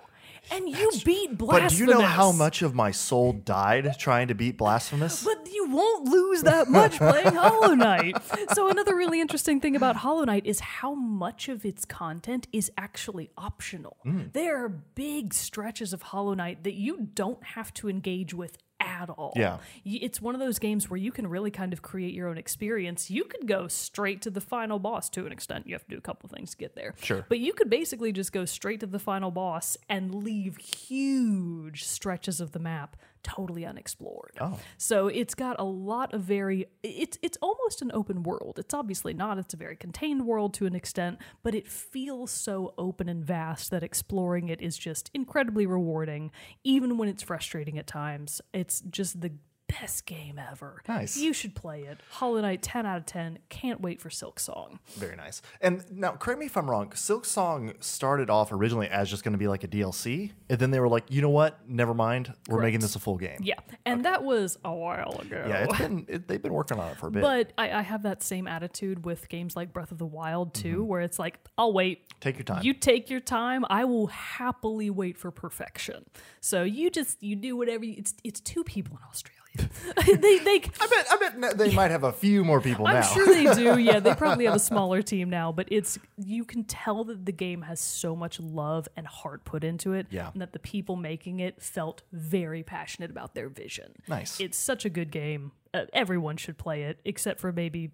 And you beat Blasphemous. But do you know how much of my soul died trying to beat Blasphemous? But you won't lose that much playing Hollow Knight. So another really interesting thing about Hollow Knight is how much of its content is actually optional. Mm. There are big stretches of Hollow Knight that you don't have to engage with at all. Yeah. It's one of those games where you can really kind of create your own experience. You could go straight to the final boss to an extent. You have to do a couple things to get there. Sure. But you could basically just go straight to the final boss and leave huge stretches of the map totally unexplored. Oh. So it's got a lot of very it's it's almost an open world. It's obviously not. It's a very contained world to an extent, but it feels so open and vast that exploring it is just incredibly rewarding even when it's frustrating at times. It's just the best game ever. Nice. You should play it. Hollow Knight 10 out of 10. Can't wait for Silksong. Very nice. And now, correct me if I'm wrong. Silksong started off originally as just going to be like a DLC, and then they were like, you know what? Never mind. We're making this a full game. Yeah, and that was a while ago. Yeah, it's been it, they've been working on it for a bit. But I, I have that same attitude with games like Breath of the Wild too, Mm-hmm. where it's like, I'll wait. Take your time. You take your time. I will happily wait for perfection. So you just you do whatever. You, it's it's two people in Australia. they they. I bet I bet n- they might have a few more people now. I'm now. sure they do. Yeah, they probably have a smaller team now, but it's you can tell that the game has so much love and heart put into it, Yeah. and that the people making it felt very passionate about their vision. Nice. It's such a good game. Uh, everyone should play it, except for maybe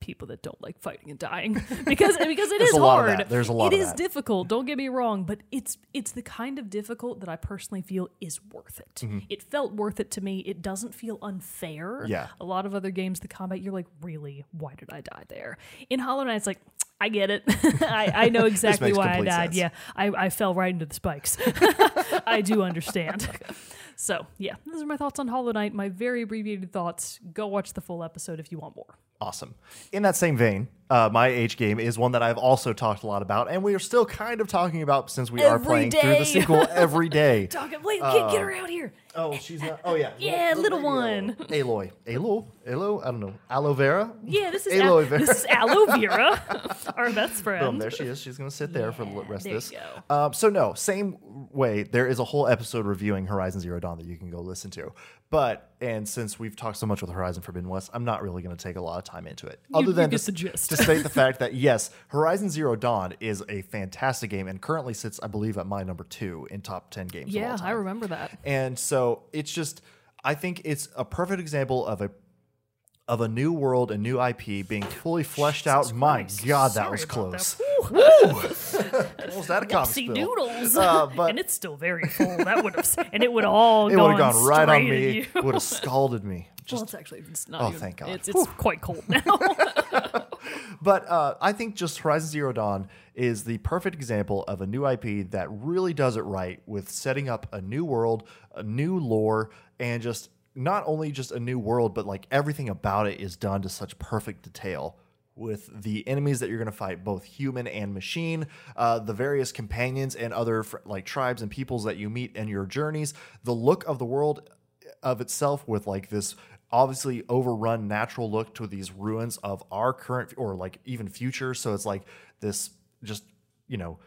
people that don't like fighting and dying because because it is hard. There's a lot It is difficult. Don't get me wrong, but it's it's the kind of difficult that I personally feel is worth it. It felt worth it to me. It doesn't feel unfair. Mm-hmm. Yeah. A lot of other games, the combat, you're like, really, why did I die there? In Hollow Knight, it's like. I get it. I, I know exactly why I died. sense. Yeah, I, I fell right into the spikes. I do understand. So, yeah, those are my thoughts on Hollow Knight. My very abbreviated thoughts. Go watch the full episode if you want more. Awesome. In that same vein, uh, my H game is one that I've also talked a lot about, and we are still kind of talking about since we are Every playing through the sequel every day. Talk, wait, get, get her out here. Oh, she's not. Oh yeah. Yeah, little one. Aloy. Aloy. Aloy. I don't know. Aloe vera. Yeah, this is Aloe vera. this is aloe vera, our best friend. Boom, there she is. She's gonna sit there for the rest of this. you Um, so no, same way. There is a whole episode reviewing Horizon Zero Dawn that you can go listen to. But and since we've talked so much with Horizon Forbidden West, I'm not really going to take a lot of time into it, other you than get to, the gist. to state the fact that yes, Horizon Zero Dawn is a fantastic game and currently sits, I believe, at my number two in top ten games. of all Yeah. I remember that. And so it's just, I think it's a perfect example of a of a new world, a new IP being fully fleshed out. My Christ. God, that Sorry was close. that. Whew. Almost had a spill. doodles, Uh, but- and it's still very full. That would have, and it would all It would have gone right on me. It would have scalded me. well, it's actually it's not. Oh, even, thank God. It's, it's quite cold now. but uh, I think just Horizon Zero Dawn is the perfect example of a new IP that really does it right with setting up a new world, a new lore, and just not only just a new world, but like everything about it is done to such perfect detail. With the enemies that you're going to fight, both human and machine, uh, the various companions and other fr- like tribes and peoples that you meet in your journeys, the look of the world of itself with like this obviously overrun natural look to these ruins of our current or like even future so it's like this just you know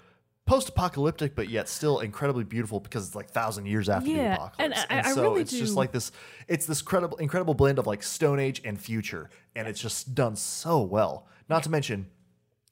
post-apocalyptic but yet still incredibly beautiful because it's like thousand years after the apocalypse and I- I so really it's just like this it's this credible incredible blend of like stone age and future and it's just done so well not to mention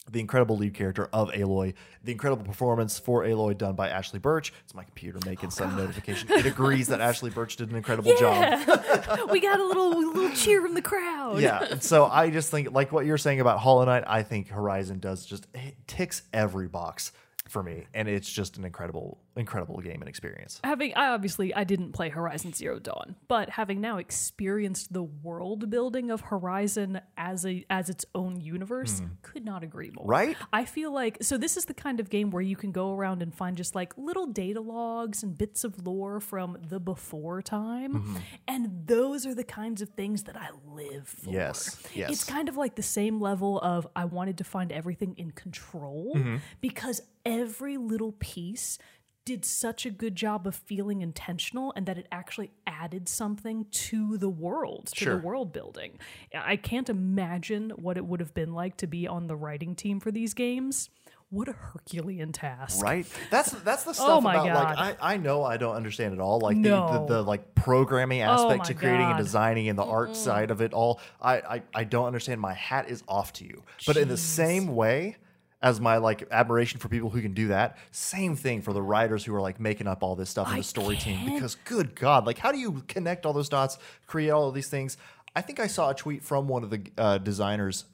the incredible lead character of Aloy, the incredible performance for Aloy done by Ashly Burch. It's my computer making Oh, some notification. It agrees that Ashly Burch did an incredible job. we got a little little cheer from the crowd. Yeah. so I just think, like what you're saying about Hollow Knight, I think Horizon does just it ticks every box for me, and it's just an incredible, incredible game and experience. having I obviously I didn't play Horizon Zero Dawn, but having now experienced the world building of Horizon as a as its own universe, could not agree more. Right? I feel like so this is the kind of game where you can go around and find just like little data logs and bits of lore from the before time, Mm-hmm. and those are the kinds of things that I live for. Yes, yes. It's kind of like the same level of I wanted to find everything in control Mm-hmm. because every little piece did such a good job of feeling intentional and that it actually added something to the world, to Sure. the world building. I can't imagine what it would have been like to be on the writing team for these games what a Herculean task. Right. That's that's the oh stuff Oh my about God. like I, I know I don't understand it all. Like No. the, the the like programming oh aspect my to creating and designing and the art side of it all. I, I I don't understand. My hat is off to you. But in the same way as my like admiration for people who can do that, same thing for the writers who are like making up all this stuff in the story team. can't- Because good God, like how do you connect all those dots, create all of these things? I think I saw a tweet from one of the uh, designers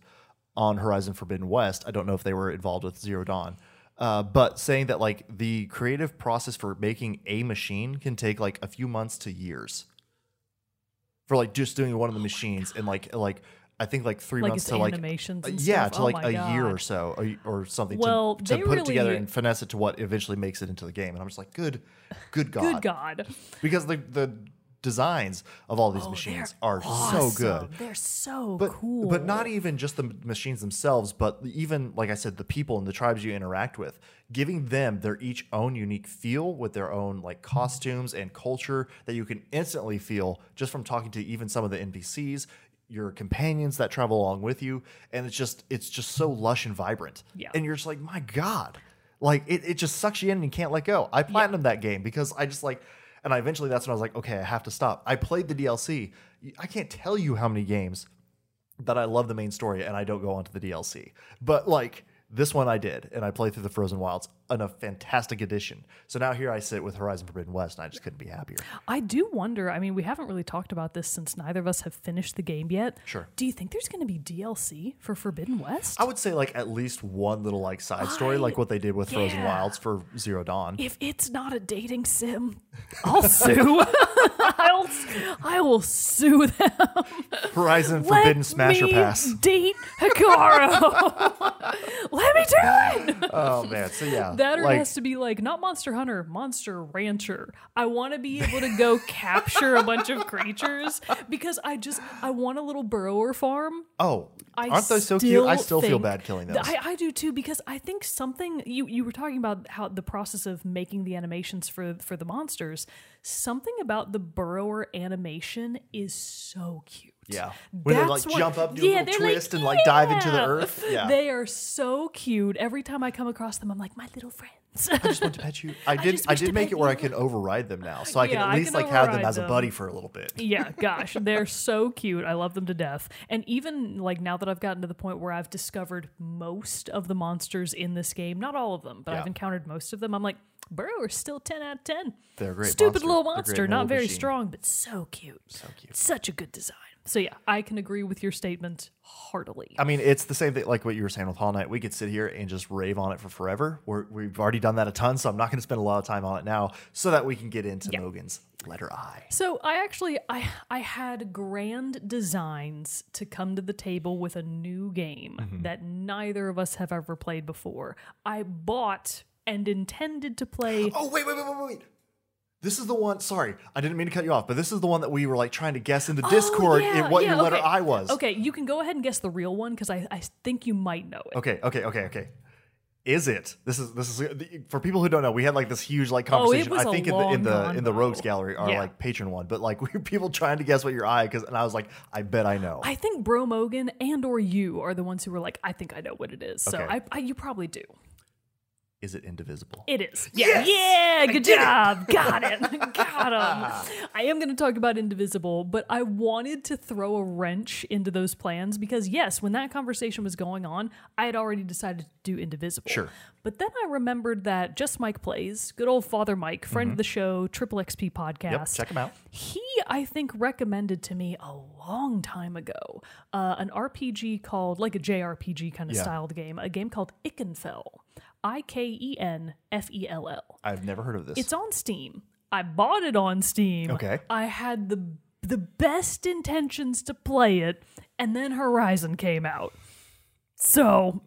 on Horizon Forbidden West. I don't know if they were involved with Zero Dawn, uh, but saying that like the creative process for making a machine can take like a few months to years for like just doing one of the machines and like like I think like three Like months to like animations yeah to Oh like a year or so or, or something Well, to, to put it together and finesse it to what eventually makes it into the game. And I'm just like, good, good God, Good God. because the the designs of all these Oh, machines are so good They're so but, cool. But not even just the machines themselves, but even like I said, the people and the tribes you interact with, giving them their each own unique feel with their own like costumes and culture that you can instantly feel just from talking to even some of the NPCs, your companions that travel along with you, and it's just it's just so lush and vibrant. Yeah. And you're just like, my God. Like it, it just sucks you in and you can't let go. I platinumed that game because I just like and I eventually that's when I was like, okay, I have to stop. I played the DLC. I can't tell you how many games that I love the main story and I don't go onto the DLC. But like this one I did, and I played through the Frozen Wilds, and a fantastic addition. So now here I sit with Horizon Forbidden West, and I just couldn't be happier. I do wonder. I mean, we haven't really talked about this since neither of us have finished the game yet. Sure. Do you think there's going to be DLC for Forbidden West? I would say like at least one little like side story, I- like what they did with Frozen. Wilds for Zero Dawn. if it's not a dating sim, I'll sue. I'll, I will sue them. Horizon Let Forbidden Smasher Pass. Date Hekarro. Let me do it. Oh man, so yeah, That or like, it has to be like not Monster Hunter, Monster Rancher. I want to be able to go capture a bunch of creatures because I just I want a little burrower farm. oh, I aren't those so cute? I still feel bad killing those. I, I do too because I think something you you were talking about how the process of making the animations for for the monsters. Something about the burrower animation is so cute. Yeah. When they, like, what- jump up, do a little they're like, twist, and, like, dive into the earth. Yeah. They are so cute. Every time I come across them, I'm like, my little friends. I just want to pet you. I did. just I, did make it where I can override them now, so I can Yeah, at least can like have them override as a buddy for a little bit. yeah, gosh, they're so cute. I love them to death. And even like now that I've gotten to the point where I've discovered most of the monsters in this game, not all of them, but Yeah. I've encountered most of them, I'm like, Burrower's still 10 out of 10. They're great Stupid monster. little They're a great monster, not little very machine. strong, but so cute. So cute. Such a good design. So yeah, I can agree with your statement heartily. I mean, it's the same thing like what you were saying with Hollow Knight. We could sit here and just rave on it for forever. We're, we've already done that a ton, so I'm not going to spend a lot of time on it now, so that we can get into Yeah. Mogan's letter I. So I actually I I had grand designs to come to the table with a new game Mm-hmm. that neither of us have ever played before. I bought and intended to play Oh wait, wait, wait, wait, wait. This is the one. Sorry, I didn't mean to cut you off, but this is the one that we were like trying to guess in the oh, Discord Oh, yeah, in what yeah, your letter okay. I was. Okay, you can go ahead and guess the real one because I, I think you might know it. Okay, okay, okay, okay. Is it? This is this is for people who don't know. We had like this huge like Oh, conversation. was I think in the in the in the. Rogues Gallery, our Yeah. like Patreon one. But like we were people trying to guess what your eye because, and I was like, I bet I know. I think Bro Mogan and or you are the ones who were like, I think I know what it is. So Okay. I, I you probably do. Is it indivisible? It is. Yeah. Yeah. Good job. Got it. Got him. I am going to talk about Indivisible, but I wanted to throw a wrench into those plans because, yes, when that conversation was going on, I had already decided to do Indivisible. Sure. But then I remembered that Just Mike Plays, good old Father Mike, friend of the show, Triple XP podcast. Mm-hmm. Yep, check 'em out. He, I think, recommended to me a long time ago uh, an RPG called, like a JRPG kind of Yeah. styled game, a game called Ikenfell. I K E N F E L L. I've never heard of this. It's on Steam. I bought it on Steam. Okay. I had the the best intentions to play it, and then Horizon came out. So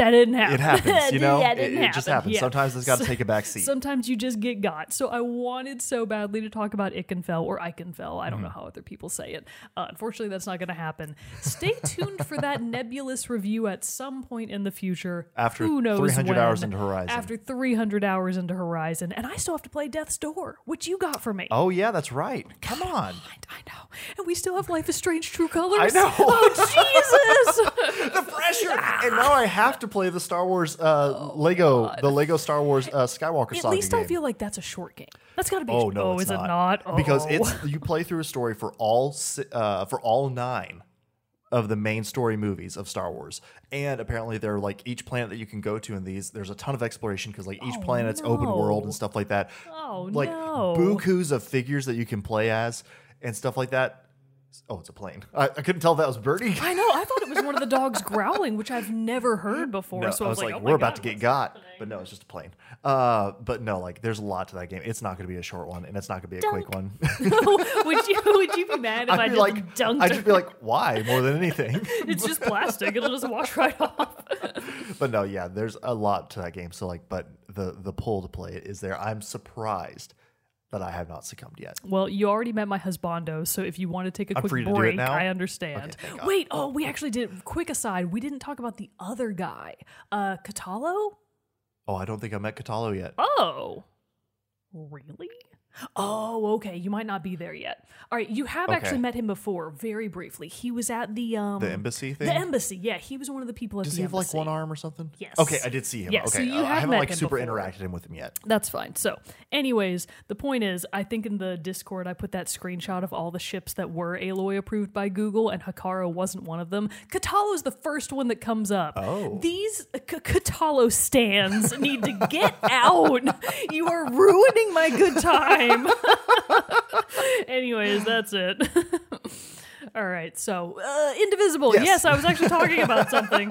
that didn't happen. it happens, you know. yeah, it, it, it just happens. Yeah. Sometimes it's got to So- take a back seat. Sometimes you just get got. So I wanted so badly to talk about Ikenfell or Ikenfell. I don't know how other people say it. Uh, unfortunately, that's not going to happen. Stay tuned for that nebulous review at some point in the future. After Who knows 300 hours into Horizon. After 300 hours into Horizon. And I still have to play Death's Door, which you got for me. oh yeah, that's right. Come on. I, I know. And we still have Life is Strange True Colors. I know. Oh, Jesus. the pressure. and now I have to play the Star Wars uh, Lego, the Lego Star Wars uh, Skywalker At saga least I game. feel like that's a short game. That's got to be. Oh short- no, it's is not. it not? Because Oh. it's you play through a story for all uh, for all nine of the main story movies of Star Wars, and apparently they're like each planet that you can go to in these. There's a ton of exploration because like each Oh, planet's open world and stuff like that. Oh, like no. bukus of figures that you can play as and stuff like that. Oh, it's a plane. I, I couldn't tell if that was Birdie. I know. I thought it was one of the dogs growling, which I've never heard before. No, so I was like, oh we're about God, to get got, happening? but no, it's just a plane. Uh, but no, like, there's a lot to that game. It's not going to be a short one, and it's not going to be a quick one. would you would you be mad if I I'd be just like, dunked? I'd just be like, why more than anything? it's just plastic. It'll just wash right off. but no, yeah, there's a lot to that game. So like, but the the pull to play it is there. I'm surprised that I have not succumbed yet. Well, you already met my husbando, so if you want to take a I'm quick free to do it break, now? I understand. Okay. Wait, oh, we actually did. Quick aside, we didn't talk about the other guy, uh, Kotallo. Oh, I don't think I met Kotallo yet. Oh, really? Oh, okay. You might not be there yet. All right, you have actually met him before, very briefly. He was at the um The embassy thing. the embassy. Yeah, he was one of the people at Does the he have like one arm or something? Yes. Okay, I did see him. Yeah, so okay, you uh, have I haven't like super before. interacted him with him yet. That's fine. So, anyways, the point is, I think in the Discord I put that screenshot of all the ships that were Aloy approved by Google, and Hekarro wasn't one of them. Kotallo's the first one that comes up. Oh. These K- Kotallo stands need to get out. You are ruining my good time. anyways, that's it. All right, so uh, Indivisible. Yes. Yes. I was actually talking about something.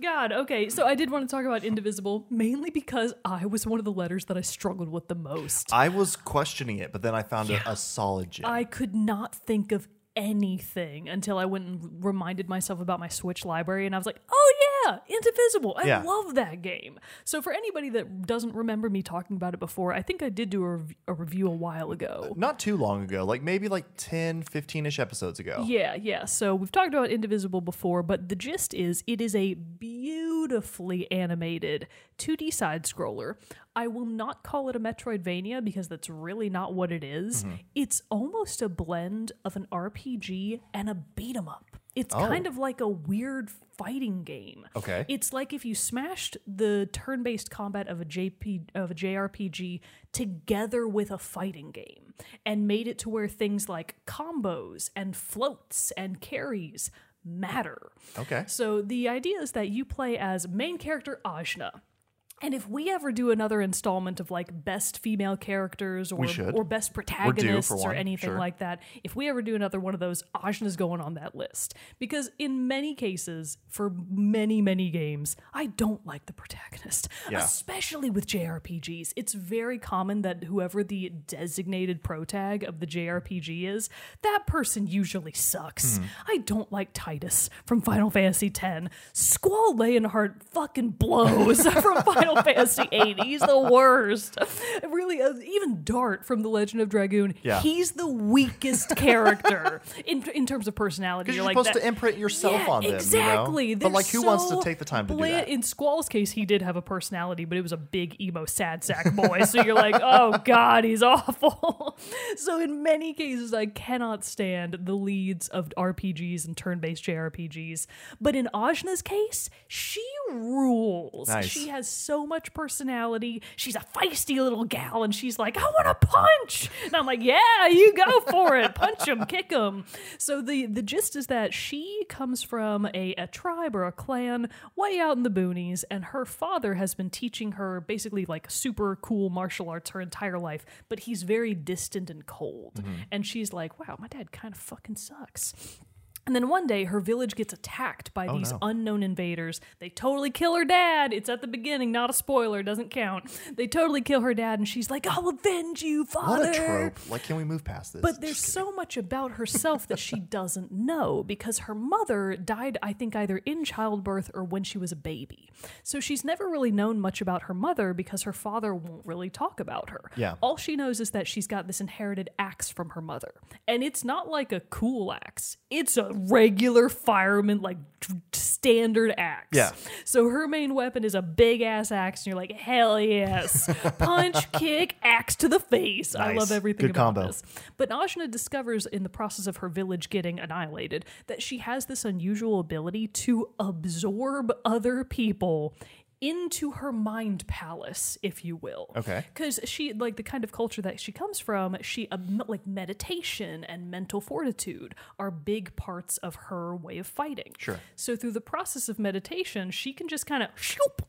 God, okay. So I did want to talk about Indivisible mainly because I was one of the letters that I struggled with the most. I was questioning it, but then I found a, a solid gem. I could not think of anything until I went and reminded myself about my Switch library, and I was like, "Oh yeah, Indivisible! I Yeah. love that game." So for anybody that doesn't remember me talking about it before, I think I did do a, rev- a review a while ago. Not too long ago, like maybe like 10, 15 ish episodes ago. Yeah, yeah. So we've talked about Indivisible before, but the gist is it is a beautifully animated 2D side scroller. I will not call it a Metroidvania because that's really not what it is. Mm-hmm. It's almost a blend of an RPG and a beat 'em up. It's Oh. kind of like a weird fighting game. Okay. It's like if you smashed the turn-based combat of a JP of a JRPG together with a fighting game and made it to where things like combos and floats and carries matter. Okay. So the idea is that you play as main character Ajna. And if we ever do another installment of like best female characters or or best protagonists or, anything sure. like that, if we ever do another one of those, Ajna's going on that list. Because in many cases, for many, many games, I don't like the protagonist. Yeah. Especially with JRPGs. It's very common that whoever the designated protag of the JRPG is, that person usually sucks. Hmm. I don't like Tidus from Final Fantasy X. Squall Leonhart fucking blows from Final Fantasy VIII. He's the worst. Really, uh, even Dart from The Legend of Dragoon, Yeah. he's the weakest character in in terms of personality. Because you're, like supposed that- to imprint yourself yeah, on them. Exactly. You know? But like, who wants to take the time to do bland- that? In Squall's case, he did have a personality, but it was a big emo sad sack boy. so you're like, oh god, he's awful. so in many cases, I cannot stand the leads of RPGs and turn-based JRPGs. But in Ajna's case, she rules. Nice. She has so much personality. She's a feisty little gal, and she's like, I want to punch. And I'm like, yeah, you go for it. Punch him, kick him. So the the gist is that she comes from a, a tribe or a clan way out in the boonies, and her father has been teaching her basically like super cool martial arts her entire life, but he's very distant and cold. Mm-hmm. And she's like, wow, my dad kind of fucking sucks. And then one day, her village gets attacked by oh, these no. unknown invaders. They totally kill her dad. It's at the beginning, not a spoiler, doesn't count. They totally kill her dad, and she's like, I'll avenge you, father. What a trope. Like, can we move past this? But there's so much about herself that she doesn't know because her mother died, I think, either in childbirth or when she was a baby. So she's never really known much about her mother because her father won't really talk about her. Yeah. All she knows is that she's got this inherited axe from her mother. And it's not like a cool axe, it's a regular fireman, like standard axe. Yeah. So her main weapon is a big ass axe, and you're like, hell yes. Punch, kick, axe to the face. I love everything Good about combo. this. But Ajna discovers in the process of her village getting annihilated that she has this unusual ability to absorb other people into her mind palace, if you will. Okay. Because she, like the kind of culture that she comes from, she, uh, like meditation and mental fortitude are big parts of her way of fighting. Sure. So through the process of meditation, she can just kind of,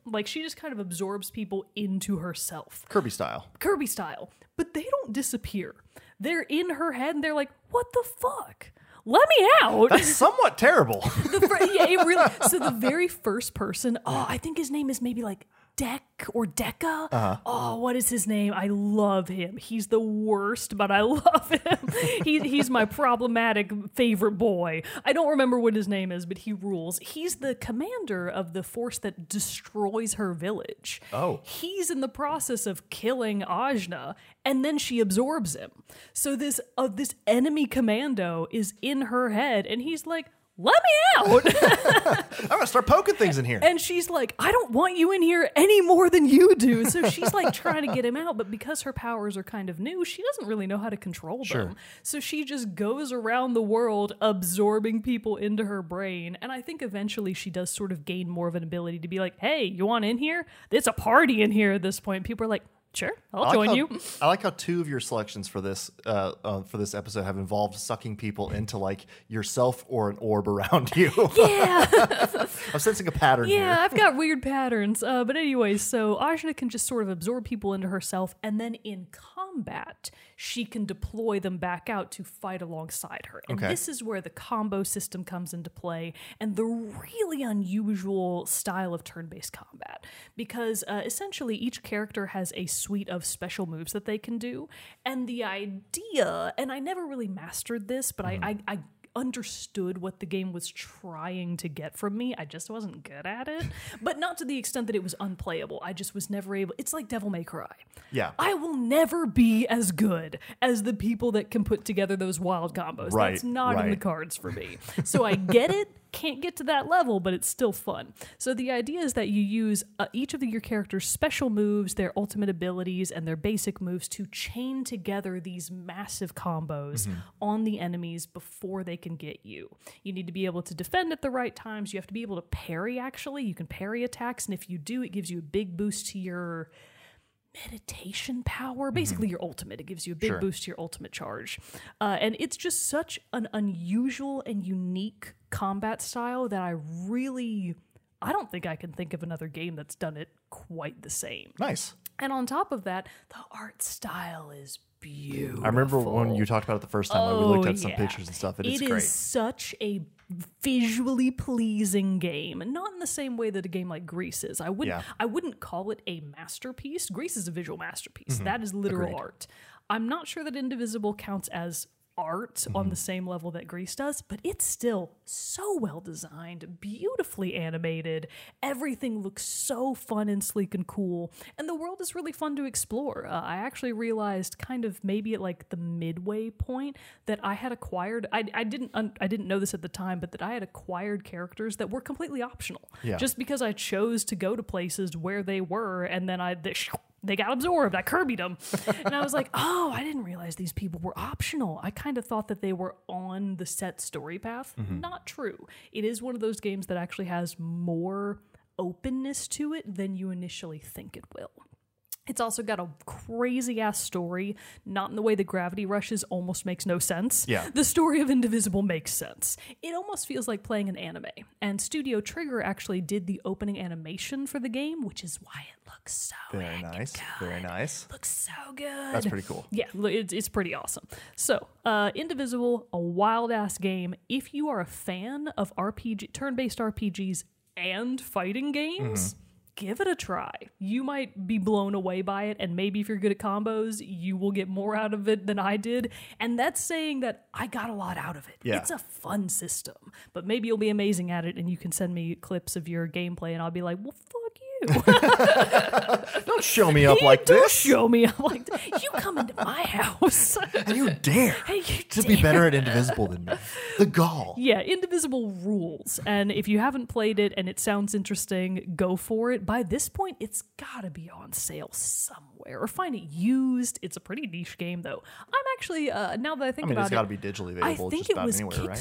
like she just kind of absorbs people into herself. Kirby style. Kirby style, but they don't disappear. They're in her head and they're like, what the fuck? Let me out. That's somewhat terrible. the fir- yeah, it really, so the very first person, oh, I think his name is maybe like Deck or Deca. Uh-huh. Oh, what is his name? I love him. He's the worst, but I love him. he, he's my problematic favorite boy. I don't remember what his name is, but he rules. He's the commander of the force that destroys her village. Oh. He's in the process of killing Ajna, and then she absorbs him. So this uh, this enemy commando is in her head, and he's like, "Let me out!" I'm gonna start poking things in here. and she's like, "I don't want you in here any more than you do." So she's like trying to get him out, but because her powers are kind of new, she doesn't really know how to control Sure. them. So she just goes around the world absorbing people into her brain, and I think eventually she does sort of gain more of an ability to be like, "Hey, you want in here? It's a party in here." At this point, people are like. Sure, I'll like join how- you. I like how two of your selections for this uh, uh, for this episode have involved sucking people into like yourself or an orb around you. Yeah, I'm sensing a pattern yeah, here. I've got weird patterns. Uh, but anyways, so Ajna can just sort of absorb people into herself, and then in combat, she can deploy them back out to fight alongside her. And Okay. this is where the combo system comes into play, and the really unusual style of turn-based combat, because uh, essentially each character has a suite of special moves that they can do, and the idea, and I never really mastered this, but I, I, I understood what the game was trying to get from me. I just wasn't good at it, but not to the extent that it was unplayable. I just was never able. It's like Devil May Cry. Yeah. I will never be as good as the people that can put together those wild combos. Right, That's not in the cards for me. So I get it. Can't get to that level, but it's still fun. So the idea is that you use uh, each of your characters' special moves, their ultimate abilities, and their basic moves to chain together these massive combos on the enemies before they can get you. You need to be able to defend at the right times. You have to be able to parry, actually. You can parry attacks, and if you do, it gives you a big boost to your meditation power. Basically your ultimate. It gives you a big Sure. boost to your ultimate charge. Uh, and it's just such an unusual and unique combat style that i really i don't think i can think of another game that's done it quite the same. Nice. And on top of that the art style is beautiful I remember when you talked about it the first time. like, we looked Oh, at some yeah. pictures and stuff. It is It great. is such a visually pleasing game, not in the same way that a game like Gris is. I wouldn't. Yeah. I wouldn't call it a masterpiece. Gris is a visual masterpiece. That is literal Mm-hmm. Agreed. art. I'm not sure that Indivisible counts as art on Mm-hmm. the same level that Gris does, but it's still so well designed, beautifully animated. Everything looks so fun and sleek and cool, and the world is really fun to explore. Uh, I actually realized, kind of maybe at like the midway point, that I had acquired. I, I didn't. Un, I didn't know this at the time, but that I had acquired characters that were completely optional. Yeah. Just because I chose to go to places where they were, and then I. They, they got absorbed. I Kirby'd them. and I was like, oh, I didn't realize these people were optional. I kind of thought that they were on the set story path. Mm-hmm. Not true. It is one of those games that actually has more openness to it than you initially think it will. It's also got a crazy ass story, not in the way that Gravity Rushes almost makes no sense. Yeah. The story of Indivisible makes sense. It almost feels like playing an anime. And Studio Trigger actually did the opening animation for the game, which is why it looks so Very nice. good. Very nice. Looks so good. That's pretty cool. Yeah, it's, it's pretty awesome. So, uh, Indivisible, a wild ass game. If you are a fan of RPG, turn based RPGs and fighting games, Mm-hmm. Give it a try. You might be blown away by it, and maybe if you're good at combos, you will get more out of it than I did. And that's saying that I got a lot out of it. Yeah. It's a fun system, but maybe you'll be amazing at it, and you can send me clips of your gameplay, and I'll be like, well, fuck Don't show me up like Don't this. show me up like that. You come into my house. And you dare Hey, you to be better at Indivisible than me. The gall. Yeah, Indivisible rules. And if you haven't played it and it sounds interesting, go for it. By this point, it's got to be on sale somewhere or find it used. It's a pretty niche game, though. I'm actually, uh, now that I think I mean, about it, it's got to be digitally available. I think it was anywhere, right?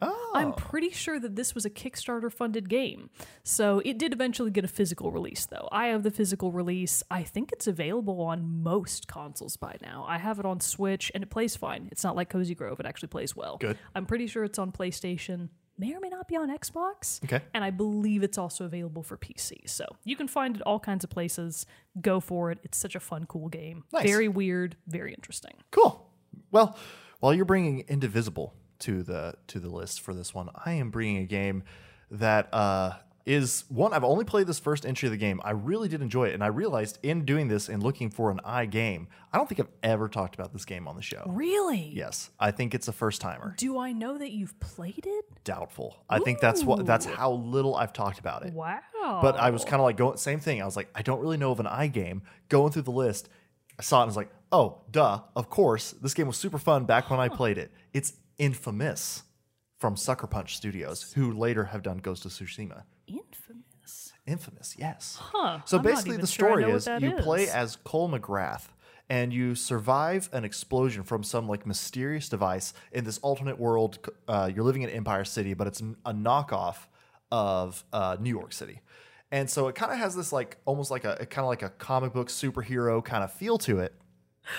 Oh. I'm pretty sure that this was a Kickstarter funded game. So it did eventually get a physical release, though. I have the physical release. I think it's available on most consoles by now. I have it on Switch and it plays fine. It's not like Cozy Grove, it actually plays well. Good. I'm pretty sure it's on PlayStation, may or may not be on Xbox. Okay. And I believe it's also available for PC. So you can find it all kinds of places. Go for it. It's such a fun, cool game. Nice. Very weird, very interesting. Cool. Well, while you're bringing Indivisible to the to the list for this one, I am bringing a game that uh, is one I've only played this first entry of the game. I really did enjoy it, and I realized in doing this and looking for an i game, I don't think I've ever talked about this game on the show. Really? Yes, I think it's a first timer. Do I know that you've played it? Doubtful. I think that's what that's how little I've talked about it. Wow. But I was kind of like going same thing. I was like, I don't really know of an i game. Going through the list, I saw it and was like, oh, duh, of course. This game was super fun back when I played it. It's infamous from Sucker Punch Studios, who later have done Ghost of Tsushima. infamous. Infamous, yes. Huh. So I'm basically, the story what is you play as Cole McGrath, and you survive an explosion from some like mysterious device in this alternate world. Uh, you're living in Empire City, but it's a knockoff of uh, New York City. And so it kind of has this like almost like a kind of like a comic book superhero kind of feel to it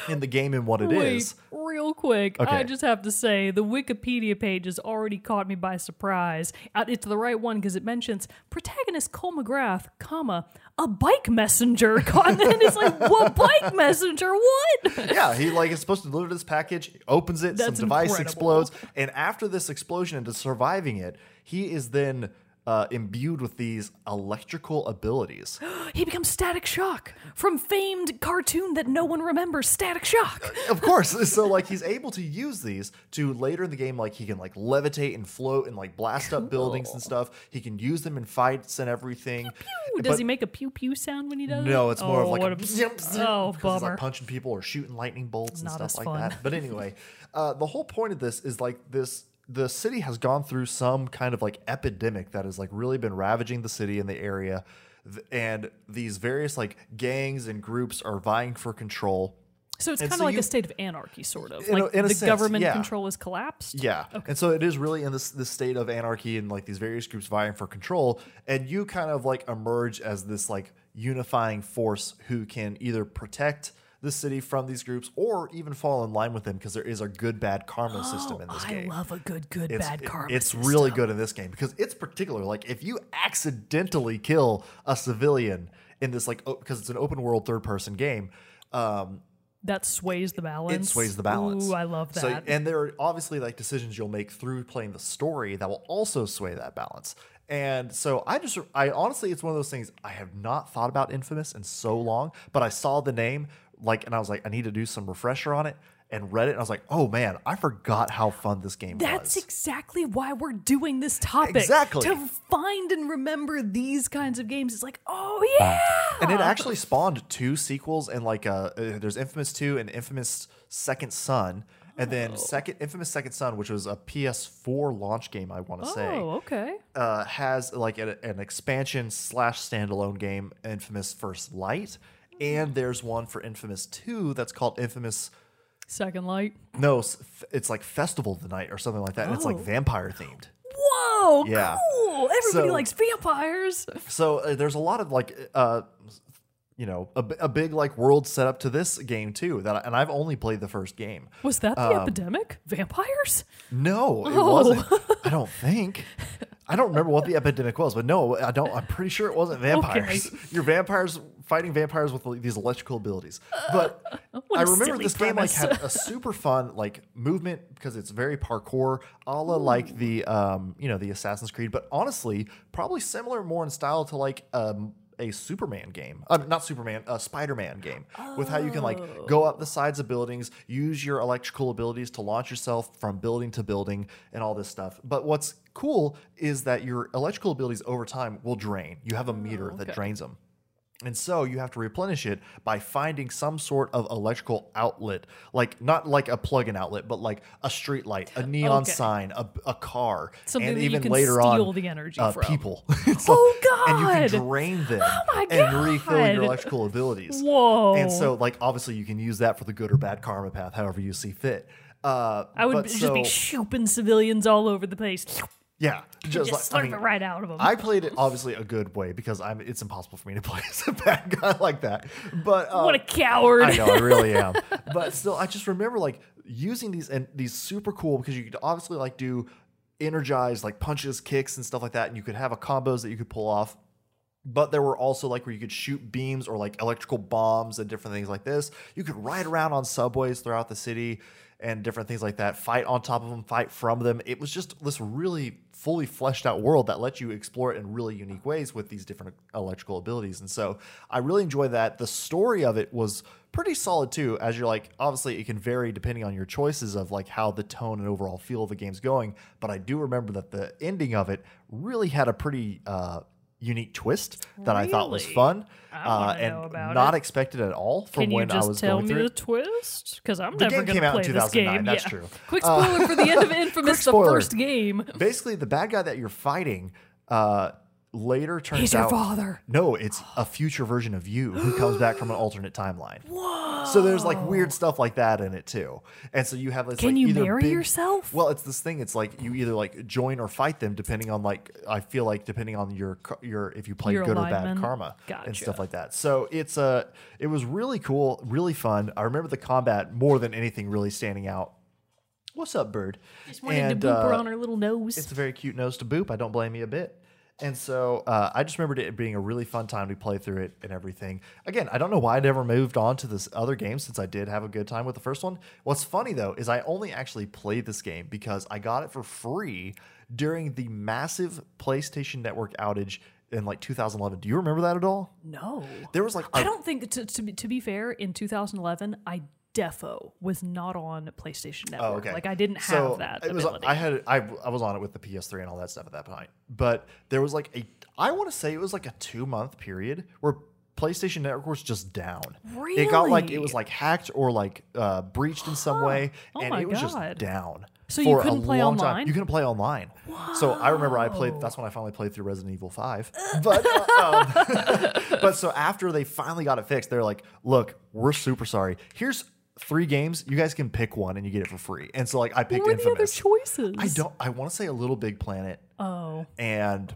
in the game and what it is. Wait, real quick, I just have to say the Wikipedia page has already caught me by surprise. Uh, It's the right one because it mentions protagonist Cole McGrath, comma a bike messenger. and then it's like, what bike messenger? What? yeah, he like is supposed to deliver this package, opens it, That's some device incredible. explodes, and after this explosion and surviving it, he is then uh, imbued with these electrical abilities. he becomes Static Shock from famed cartoon that no one remembers, Static Shock. of course, so like he's able to use these to later in the game, like he can like levitate and float and like blast up buildings and stuff. He can use them in fights and everything. Ooh, does But- he make a pew pew sound when he does? No, it's more of Oh, like a, a- zip, zip, oh, 'cause he's bummer. like punching people or shooting lightning bolts and Not stuff as like that. But anyway, uh, the whole point of this is like this the city has gone through some kind of like epidemic that has like really been ravaging the city and the area. And these various like gangs and groups are vying for control. So it's kind of so like you- a state of anarchy, sort of. In a- like in a the sense, government yeah. control has collapsed. Yeah. And so it is really in this this state of anarchy and like these various groups vying for control. And you kind of like emerge as this like unifying force who can either protect the city from these groups or even fall in line with them because there is a good bad karma system in this I game. I love a good, good, It's, bad it- karma. it's system. really good in this game because it's particular. Like if you accidentally kill a civilian in this like because it's an open world third person game, um, That sways the balance. it sways the balance. Ooh, I love that. So, and there are obviously like decisions you'll make through playing the story that will also sway that balance. And so I just, I honestly, it's one of those things I have not thought about Infamous in so long, but I saw the name like, and I was like, I need to do some refresher on it and read it. And I was like, oh man, I forgot how fun this game was. That's was. exactly why we're doing this topic. Exactly. To find and remember these kinds of games. It's like, oh, yeah. and it actually spawned two sequels and like uh, uh there's infamous 2 and infamous second son and then Oh. second infamous second son which was a ps4 launch game i want to say Oh, okay. uh, has like a, an expansion slash standalone game, Infamous First Light, and there's one for Infamous Two that's called Infamous. Second light. No, it's like Festival of the Night or something like that. And it's like Oh. vampire themed. Whoa, Yeah. cool. Everybody So- likes vampires. So uh, there's a lot of like, uh, you know, a, a big like world set up to this game too. That I, and I've only played the first game. Was that the Um, epidemic? Vampires? No, it Oh. wasn't. I don't think. I don't remember what the epidemic was, but no, I don't. I'm pretty sure it wasn't vampires. You're vampires fighting vampires with like, these electrical abilities. But What I remember this game like had a super fun like movement because it's very parkour, a la like the um you know the Assassin's Creed, but honestly probably similar more in style to like um a Superman game, uh, not Superman, a Spider-Man game, with how you can like go up the sides of buildings, use your electrical abilities to launch yourself from building to building, and all this stuff. But what's cool is that your electrical abilities over time will drain. You have a meter that okay. drains them. And so you have to replenish it by finding some sort of electrical outlet, like not like a plug-in outlet, but like a street light, a neon Okay. sign, a, a car, Something and that even can later steal on, the energy uh, people. Oh, And you can God. drain them my and refill your electrical abilities. Whoa. And so, like, obviously, you can use that for the good or bad karma path, however you see fit. Uh, I would just be shooting civilians all over the place. Yeah, just, Just like, slurp I mean, it right out of them. I played it obviously a good way because I'm. It's impossible for me to play as a bad guy like that. But uh, what a coward. I know, I really am. But still, I just remember like using these and these super cool because you could obviously like do energized like punches, kicks, and stuff like that, and you could have a combos that you could pull off. But there were also like where you could shoot beams or like electrical bombs and different things like this. You could ride around on subways throughout the city and different things like that. Fight on top of them, fight from them. It was just this really fully fleshed out world that let you explore it in really unique ways with these different electrical abilities. And so I really enjoy that. The story of it was pretty solid too, as you're like, obviously it can vary depending on your choices of like how the tone and overall feel of the game's going. But I do remember that the ending of it really had a pretty uh, unique twist that I thought was fun uh, and not it. expected at all from Can you when I just was tell going me through the it. twist? Because I'm The never game going came to out in play this 2009, game. that's yeah. true. Quick Uh, spoiler for the end of Infamous, the first game. Basically, the bad guy that you're fighting uh, later turns He's your out father. no, it's a future version of you who comes back from an alternate timeline. Whoa. So there's like weird stuff like that in it too. And so you have this. Can like, you either marry big- yourself? Well, it's this thing. It's like you either like join or fight them, depending on like I feel like depending on your your if you play Your good or bad alignment. karma and stuff like that. So it's uh, it was really cool, really fun. I remember the combat more than anything really standing out. What's up, bird? Just wanted And, to boop her uh, on her little nose. it's a very cute nose to boop. I don't blame you a bit. And so uh, I just remembered it being a really fun time to play through it and everything. Again, I don't know why I never moved on to this other game since I did have a good time with the first one. What's funny though is I only actually played this game because I got it for free during the massive PlayStation Network outage in like 2011. Do you remember that at all? no. There was like I don't think, to, to, be, to be fair, in 2011, I defo was not on PlayStation Network. Oh, okay. Like, I didn't have So, that It was, ability. I had I, I was on it with the PS3 and all that stuff at that point. But there was like a I want to say it was like a two month period where PlayStation Network was just down. Really? It got like it was like hacked or like uh, breached in some way, Oh and it was just God. down. So you for a couldn't play long time. online? You couldn't play online. So I remember I played. That's when I finally played through Resident Evil Five. But uh, um, but so after they finally got it fixed, they're like, "Look, we're super sorry. Here's three games. You guys can pick one, and you get it for free." And so like I picked what were the other Infamous. choices? I don't. I want to say a Little Big Planet Oh. and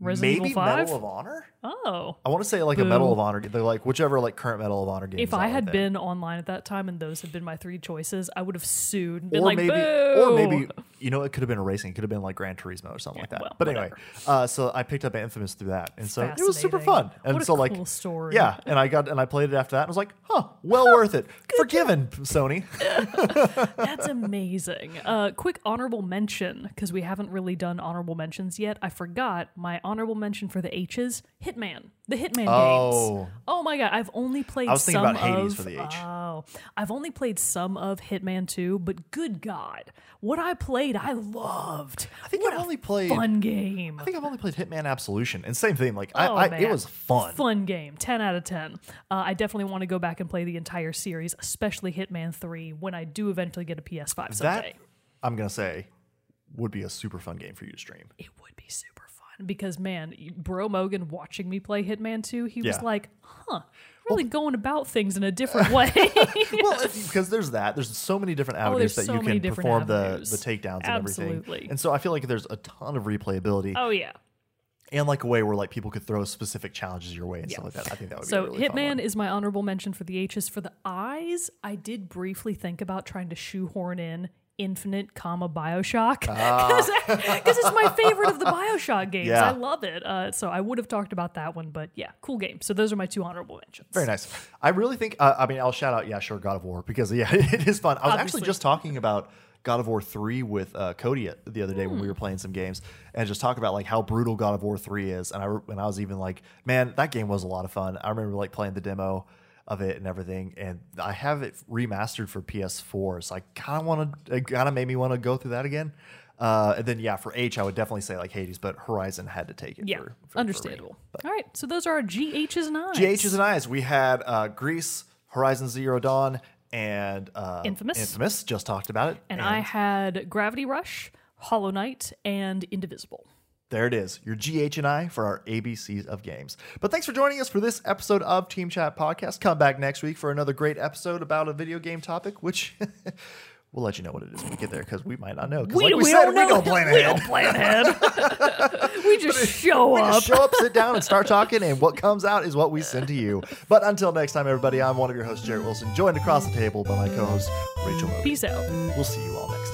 Resident maybe Evil 5? Medal of Honor. Oh. I want to say like a Medal of Honor. They're like whichever like current Medal of Honor game. If I had been online at that time and those had been my three choices, I would have sued and been or like, maybe, Boo! or maybe you know, it could have been a racing. It could have been like Gran Turismo or something like that. well, but anyway, uh, so I picked up Infamous through that, and so it was super fun. And so like, cool story. yeah, and I got and I played it after that, and I was like, huh, well worth it. Forgiven, Sony. That's amazing. Uh, quick honorable mention because we haven't really done honorable mentions yet. I forgot my honorable mention for the H's Hitman, the Hitman Oh. games. Oh my god, I've only played. I was thinking some about Hades of, for the H. Oh, I've only played some of Hitman 2, but good God, what I played, I loved. I think what I've only played. fun game. I think I've only played Hitman Absolution, and same thing. Like Oh, I, I it was fun. Fun game. 10 out of 10. Uh, I definitely want to go back and play the entire series, especially Hitman 3, when I do eventually get a PS5 someday. That I'm gonna say would be a super fun game for you to stream. it would be super fun because man, Bro Mogan watching me play Hitman 2, he was like, "Huh, really going about things in a different way." well, because there's that. There's so many different oh, avenues Oh, that you so many can perform the, avenues. the takedowns and everything. And so I feel like there's a ton of replayability oh yeah. and like a way where like people could throw specific challenges your way and stuff like that. I think that would So be so. really Hitman is my honorable mention for the H's. For the I's, I did briefly think about trying to shoehorn in Infinite, comma Bioshock because it's my favorite of the Bioshock games. Ah. Yeah. I love it. Uh, so I would have talked about that one, but yeah, cool game. So those are my two honorable mentions. Very nice. I really think. Uh, I mean, I'll shout out. Yeah, sure, God of War because yeah, it is fun. I was actually just talking about God of War 3 with uh, Cody the other day when Hmm. we were playing some games and just talk about like how brutal God of War 3 is. And I and I was even like, man, that game was a lot of fun. I remember like playing the demo of it and everything, and I have it remastered for PS4, so I kind of want to. It kind of made me want to go through that again. Uh, and then yeah, for H, I would definitely say like Hades, but Horizon had to take it. Yeah, for, for- for understandable. All right, so those are our GHs and I's. GHs and I's. We had uh, Gris, Horizon Zero Dawn, and uh, Infamous. Infamous. Just talked about it. and I had Gravity Rush, Hollow Knight, and Indivisible. There it is, your GH and I for our ABCs of games. But thanks for joining us for this episode of Team Chat Podcast. Come back next week for another great episode about a video game topic, which we'll let you know what it is when we get there because we might not know. Because like we, said, we don't plan We ahead. don't plan ahead. we just show We up. just show up, sit down, and start talking, and what comes out is what we send to you. But until next time, everybody, I'm one of your hosts, Jarrett Wilson, joined across the table by my co-host, Rachel Mogan. Peace out. We'll see you all next time.